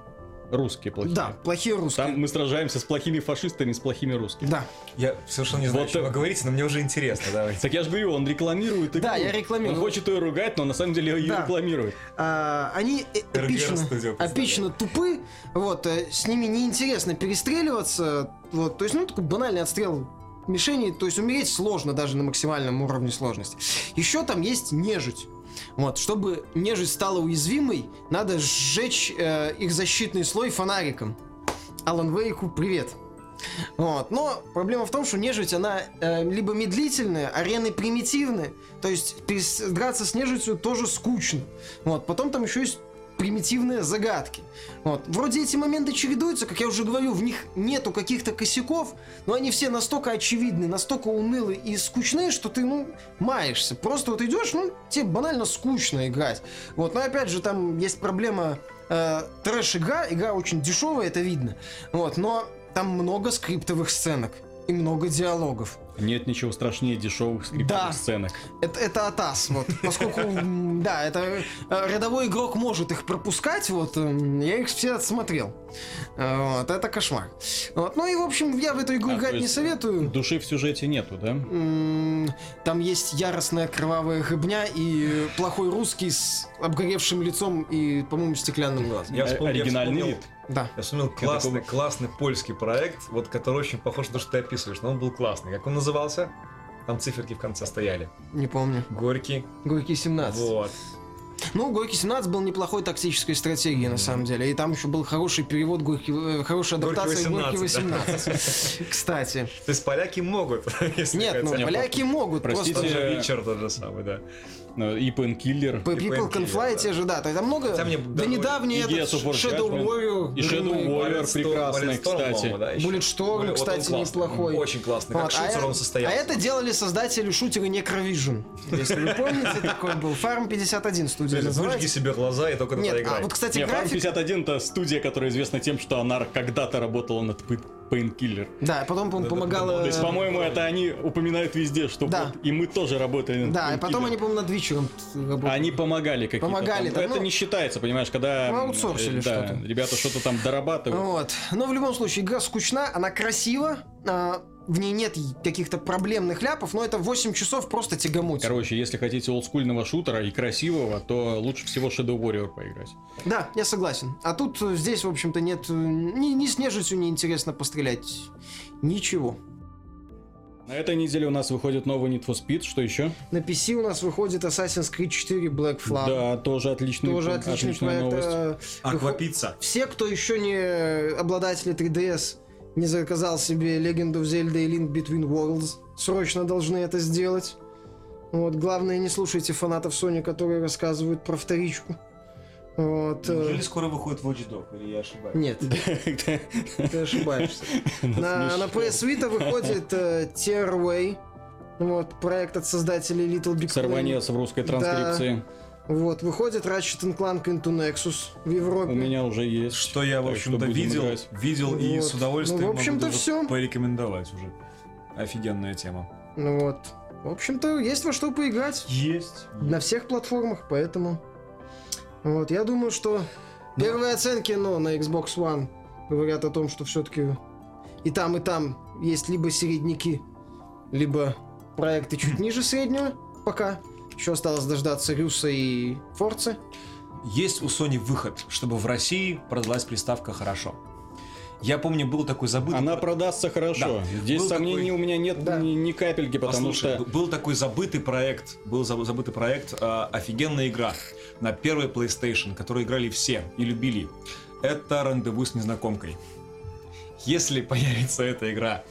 [SPEAKER 3] Русские плохие.
[SPEAKER 2] Да, плохие русские.
[SPEAKER 3] Там мы сражаемся с плохими фашистами, с плохими русскими.
[SPEAKER 2] Да.
[SPEAKER 1] Я совершенно не знаю,
[SPEAKER 3] Вот
[SPEAKER 1] что вы говорите, но мне уже интересно. Давайте.
[SPEAKER 3] Так я же говорю, он рекламирует игру.
[SPEAKER 2] Да, я рекламирую.
[SPEAKER 3] Он хочет ее ругать, но на самом деле ее
[SPEAKER 2] Да.
[SPEAKER 3] рекламирует.
[SPEAKER 2] А, они э- эпично, эпично тупы, вот, э, с ними неинтересно перестреливаться, вот, то есть, ну, такой банальный отстрел мишени, то есть умереть сложно даже на максимальном уровне сложности. Еще там есть нежить. Вот, чтобы нежить стала уязвимой, надо сжечь э, их защитный слой фонариком. Алан Вейку, привет. Вот. Но проблема в том, что нежить, она э, либо медлительная, арены примитивные, то есть драться с нежитью тоже скучно. Вот. Потом там еще есть примитивные загадки. Вот. Вроде эти моменты чередуются, как я уже говорю, в них нету каких-то косяков, но они все настолько очевидны, настолько унылы и скучны, что ты, ну, маешься. Просто вот идешь, ну, тебе банально скучно играть. Вот. Но опять же, там есть проблема э, трэш-игра, игра очень дешевая, это видно. Вот. Но там много скриптовых сценок и много диалогов.
[SPEAKER 3] Нет ничего страшнее дешевых скриптовых
[SPEAKER 2] Да.
[SPEAKER 3] сценок.
[SPEAKER 2] Это, это атас, вот, поскольку, да, это э, рядовой игрок может их пропускать, вот, м, я их все отсмотрел. Э, Вот, это кошмар. Вот, ну и, в общем, я в эту игру
[SPEAKER 3] А,
[SPEAKER 2] играть не советую.
[SPEAKER 3] Души в сюжете нету, да?
[SPEAKER 2] Там есть яростная кровавая гыбня и плохой русский с обгоревшим лицом и, по-моему, стеклянным глазом.
[SPEAKER 1] Я вспомнил- я
[SPEAKER 3] Оригинальный
[SPEAKER 1] вспомнил-
[SPEAKER 3] вид.
[SPEAKER 2] Да.
[SPEAKER 1] Я вспомнил классный, классный польский проект, вот который очень похож на то, что ты описываешь, но он был классный. Как он назывался? Там циферки в конце стояли.
[SPEAKER 2] Не помню.
[SPEAKER 1] Горький.
[SPEAKER 2] Горький 17.
[SPEAKER 1] Вот.
[SPEAKER 2] Ну, Горький 17 был неплохой тактической стратегией, на самом деле. И там еще был хороший перевод, Горький, э, хорошая
[SPEAKER 1] Горький
[SPEAKER 2] адаптация Горький
[SPEAKER 1] 18,
[SPEAKER 2] 18. Кстати.
[SPEAKER 1] То есть поляки могут, если
[SPEAKER 2] Нет, ну, поляки могут.
[SPEAKER 3] Простите,
[SPEAKER 1] же
[SPEAKER 3] э,
[SPEAKER 1] Вичер тот же самый, да.
[SPEAKER 3] Э, И Painkiller.
[SPEAKER 2] People Can Fly
[SPEAKER 1] да.
[SPEAKER 2] те же, да. То есть там много...
[SPEAKER 1] Хотя мне
[SPEAKER 2] Да
[SPEAKER 1] довольно-
[SPEAKER 2] недавний
[SPEAKER 3] И
[SPEAKER 2] этот Shadow. Warrior.
[SPEAKER 3] И Shadow. Warrior прекрасный, кстати.
[SPEAKER 2] Bulletstorm, кстати, неплохой.
[SPEAKER 1] Очень классный. Как
[SPEAKER 2] а
[SPEAKER 1] шутер
[SPEAKER 2] э-
[SPEAKER 1] он состоялся.
[SPEAKER 2] А это делали создатели шутера Necrovision. Если вы помните, такой был. Farm 51
[SPEAKER 1] То
[SPEAKER 2] студия
[SPEAKER 1] есть Выжги
[SPEAKER 2] называется.
[SPEAKER 1] себе глаза и только тогда
[SPEAKER 2] Нет, а вот, кстати,
[SPEAKER 3] Не, Farm
[SPEAKER 2] график...
[SPEAKER 3] 51 это студия, которая известна тем, что она когда-то работала над Pay- Painkiller.
[SPEAKER 2] Да, потом, помогала...
[SPEAKER 1] да,
[SPEAKER 3] То есть, по-моему, это они упоминают везде, что
[SPEAKER 2] Да.
[SPEAKER 3] вот и мы тоже работали над
[SPEAKER 2] Да, и потом они, по-моему, над вечером работали.
[SPEAKER 3] Они помогали какие-то
[SPEAKER 2] Помогали,
[SPEAKER 3] там. Это
[SPEAKER 2] ну,
[SPEAKER 3] не считается, понимаешь, когда...
[SPEAKER 2] ну, аутсорсили
[SPEAKER 3] э, да,
[SPEAKER 2] что-то.
[SPEAKER 3] ребята что-то там дорабатывают.
[SPEAKER 2] Вот. Но в любом случае, игра скучна, она красива, а, в ней нет каких-то проблемных ляпов, но это 8 часов просто тягомотина.
[SPEAKER 3] Короче, если хотите олдскульного шутера и красивого, то лучше всего Shadow Warrior поиграть.
[SPEAKER 2] Да, я согласен. А тут э, здесь, в общем-то, нет... э, Ни, ни с нежитью не интересно пострелять. Ничего.
[SPEAKER 3] На этой неделе у нас выходит новый Need for Speed, что еще?
[SPEAKER 2] На PC у нас выходит Assassin's Creed 4 Black Flag.
[SPEAKER 3] Да, тоже отличный,
[SPEAKER 2] Тоже отличный
[SPEAKER 3] отличная
[SPEAKER 2] проект.
[SPEAKER 3] новость.
[SPEAKER 2] Э,
[SPEAKER 1] Аквапицца.
[SPEAKER 2] Все, кто еще не обладатели 3DS, не заказал себе Legend of Zelda и Link Between Worlds, срочно должны это сделать. Вот, главное, не слушайте фанатов Sony, которые рассказывают про вторичку. Вот, э,
[SPEAKER 1] Неужели скоро выходит Watch Dog, или я ошибаюсь?
[SPEAKER 2] Нет, ты ошибаешься. На, на PS Vita выходит э, Tearaway, вот, проект от создателей Little Big Planet.
[SPEAKER 3] Сорванец в русской транскрипции.
[SPEAKER 2] Вот, выходит Ratchet Clank Into Nexus в Европе.
[SPEAKER 3] У меня уже есть.
[SPEAKER 1] Что я, в общем-то, видел,
[SPEAKER 3] играть.
[SPEAKER 1] видел и
[SPEAKER 2] Вот.
[SPEAKER 1] с удовольствием
[SPEAKER 2] Ну, в общем-то, всё.
[SPEAKER 1] порекомендовать уже. Офигенная тема.
[SPEAKER 2] Ну вот. В общем-то, есть во что поиграть.
[SPEAKER 1] Есть.
[SPEAKER 2] на всех платформах, поэтому... Вот, я думаю, что первые оценки, ну, на Xbox One говорят о том, что все-таки и там, и там есть либо середняки, либо проекты чуть ниже среднего пока. Еще осталось дождаться Рюса и Форцы.
[SPEAKER 1] Есть у Sony выход, чтобы в России продалась приставка хорошо. Я помню, был такой забытый...
[SPEAKER 3] Она продастся хорошо.
[SPEAKER 1] Да.
[SPEAKER 3] Здесь
[SPEAKER 1] Был
[SPEAKER 3] сомнений
[SPEAKER 1] такой-
[SPEAKER 3] у меня нет
[SPEAKER 2] Да.
[SPEAKER 3] ни, ни капельки, потому
[SPEAKER 1] Послушай,
[SPEAKER 3] что...
[SPEAKER 1] был такой забытый проект, был заб- забытый проект, э, офигенная игра на первой PlayStation, которую играли все и любили. Это рандеву с незнакомкой. Если появится эта игра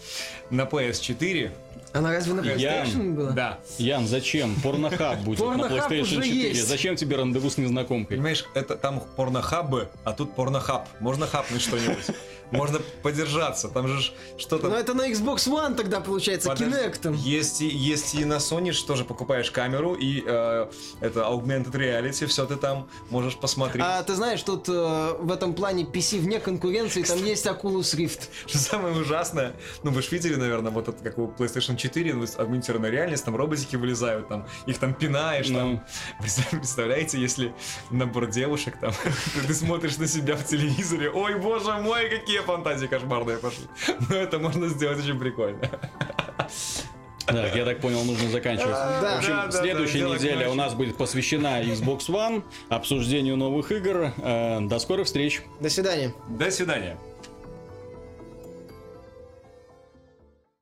[SPEAKER 1] на PS4,
[SPEAKER 2] Она разве на PlayStation была?
[SPEAKER 1] да,
[SPEAKER 3] Ян, зачем? Порнохаб будет на
[SPEAKER 2] Порнохаб
[SPEAKER 3] PlayStation
[SPEAKER 2] уже
[SPEAKER 3] 4.
[SPEAKER 2] есть.
[SPEAKER 3] Зачем тебе рандеву с незнакомкой?
[SPEAKER 1] понимаешь, это там порнохабы, а тут порнохаб. Можно хапнуть что-нибудь. Можно подержаться. Там же что-то...
[SPEAKER 2] Но это на Xbox One тогда получается,
[SPEAKER 1] Подожди.
[SPEAKER 2] Kinect.
[SPEAKER 1] Есть и, есть и на Sony, что же покупаешь камеру, и э, это augmented reality, все ты там можешь посмотреть.
[SPEAKER 2] А ты знаешь, тут э, в этом плане PC вне конкуренции, там есть Oculus Rift.
[SPEAKER 1] Что самое ужасное, ну вы же видели, наверное, вот это как у PlayStation 4, ну, агментированная реальность, там роботики вылезают, там их там пинаешь,
[SPEAKER 3] Ну.
[SPEAKER 1] там. Представ- Представляете, если набор девушек там, ты смотришь на себя в телевизоре, ой, боже мой, какие фантазии кошмарные пошли. Но это можно сделать очень прикольно.
[SPEAKER 3] Так, я так понял, нужно заканчивать.
[SPEAKER 2] Да.
[SPEAKER 3] В общем,
[SPEAKER 1] Да, да, да,
[SPEAKER 3] следующая
[SPEAKER 1] дело
[SPEAKER 3] неделя у нас будет посвящена Xbox One, обсуждению новых игр. Э, До скорых встреч!
[SPEAKER 2] До свидания.
[SPEAKER 1] До свидания.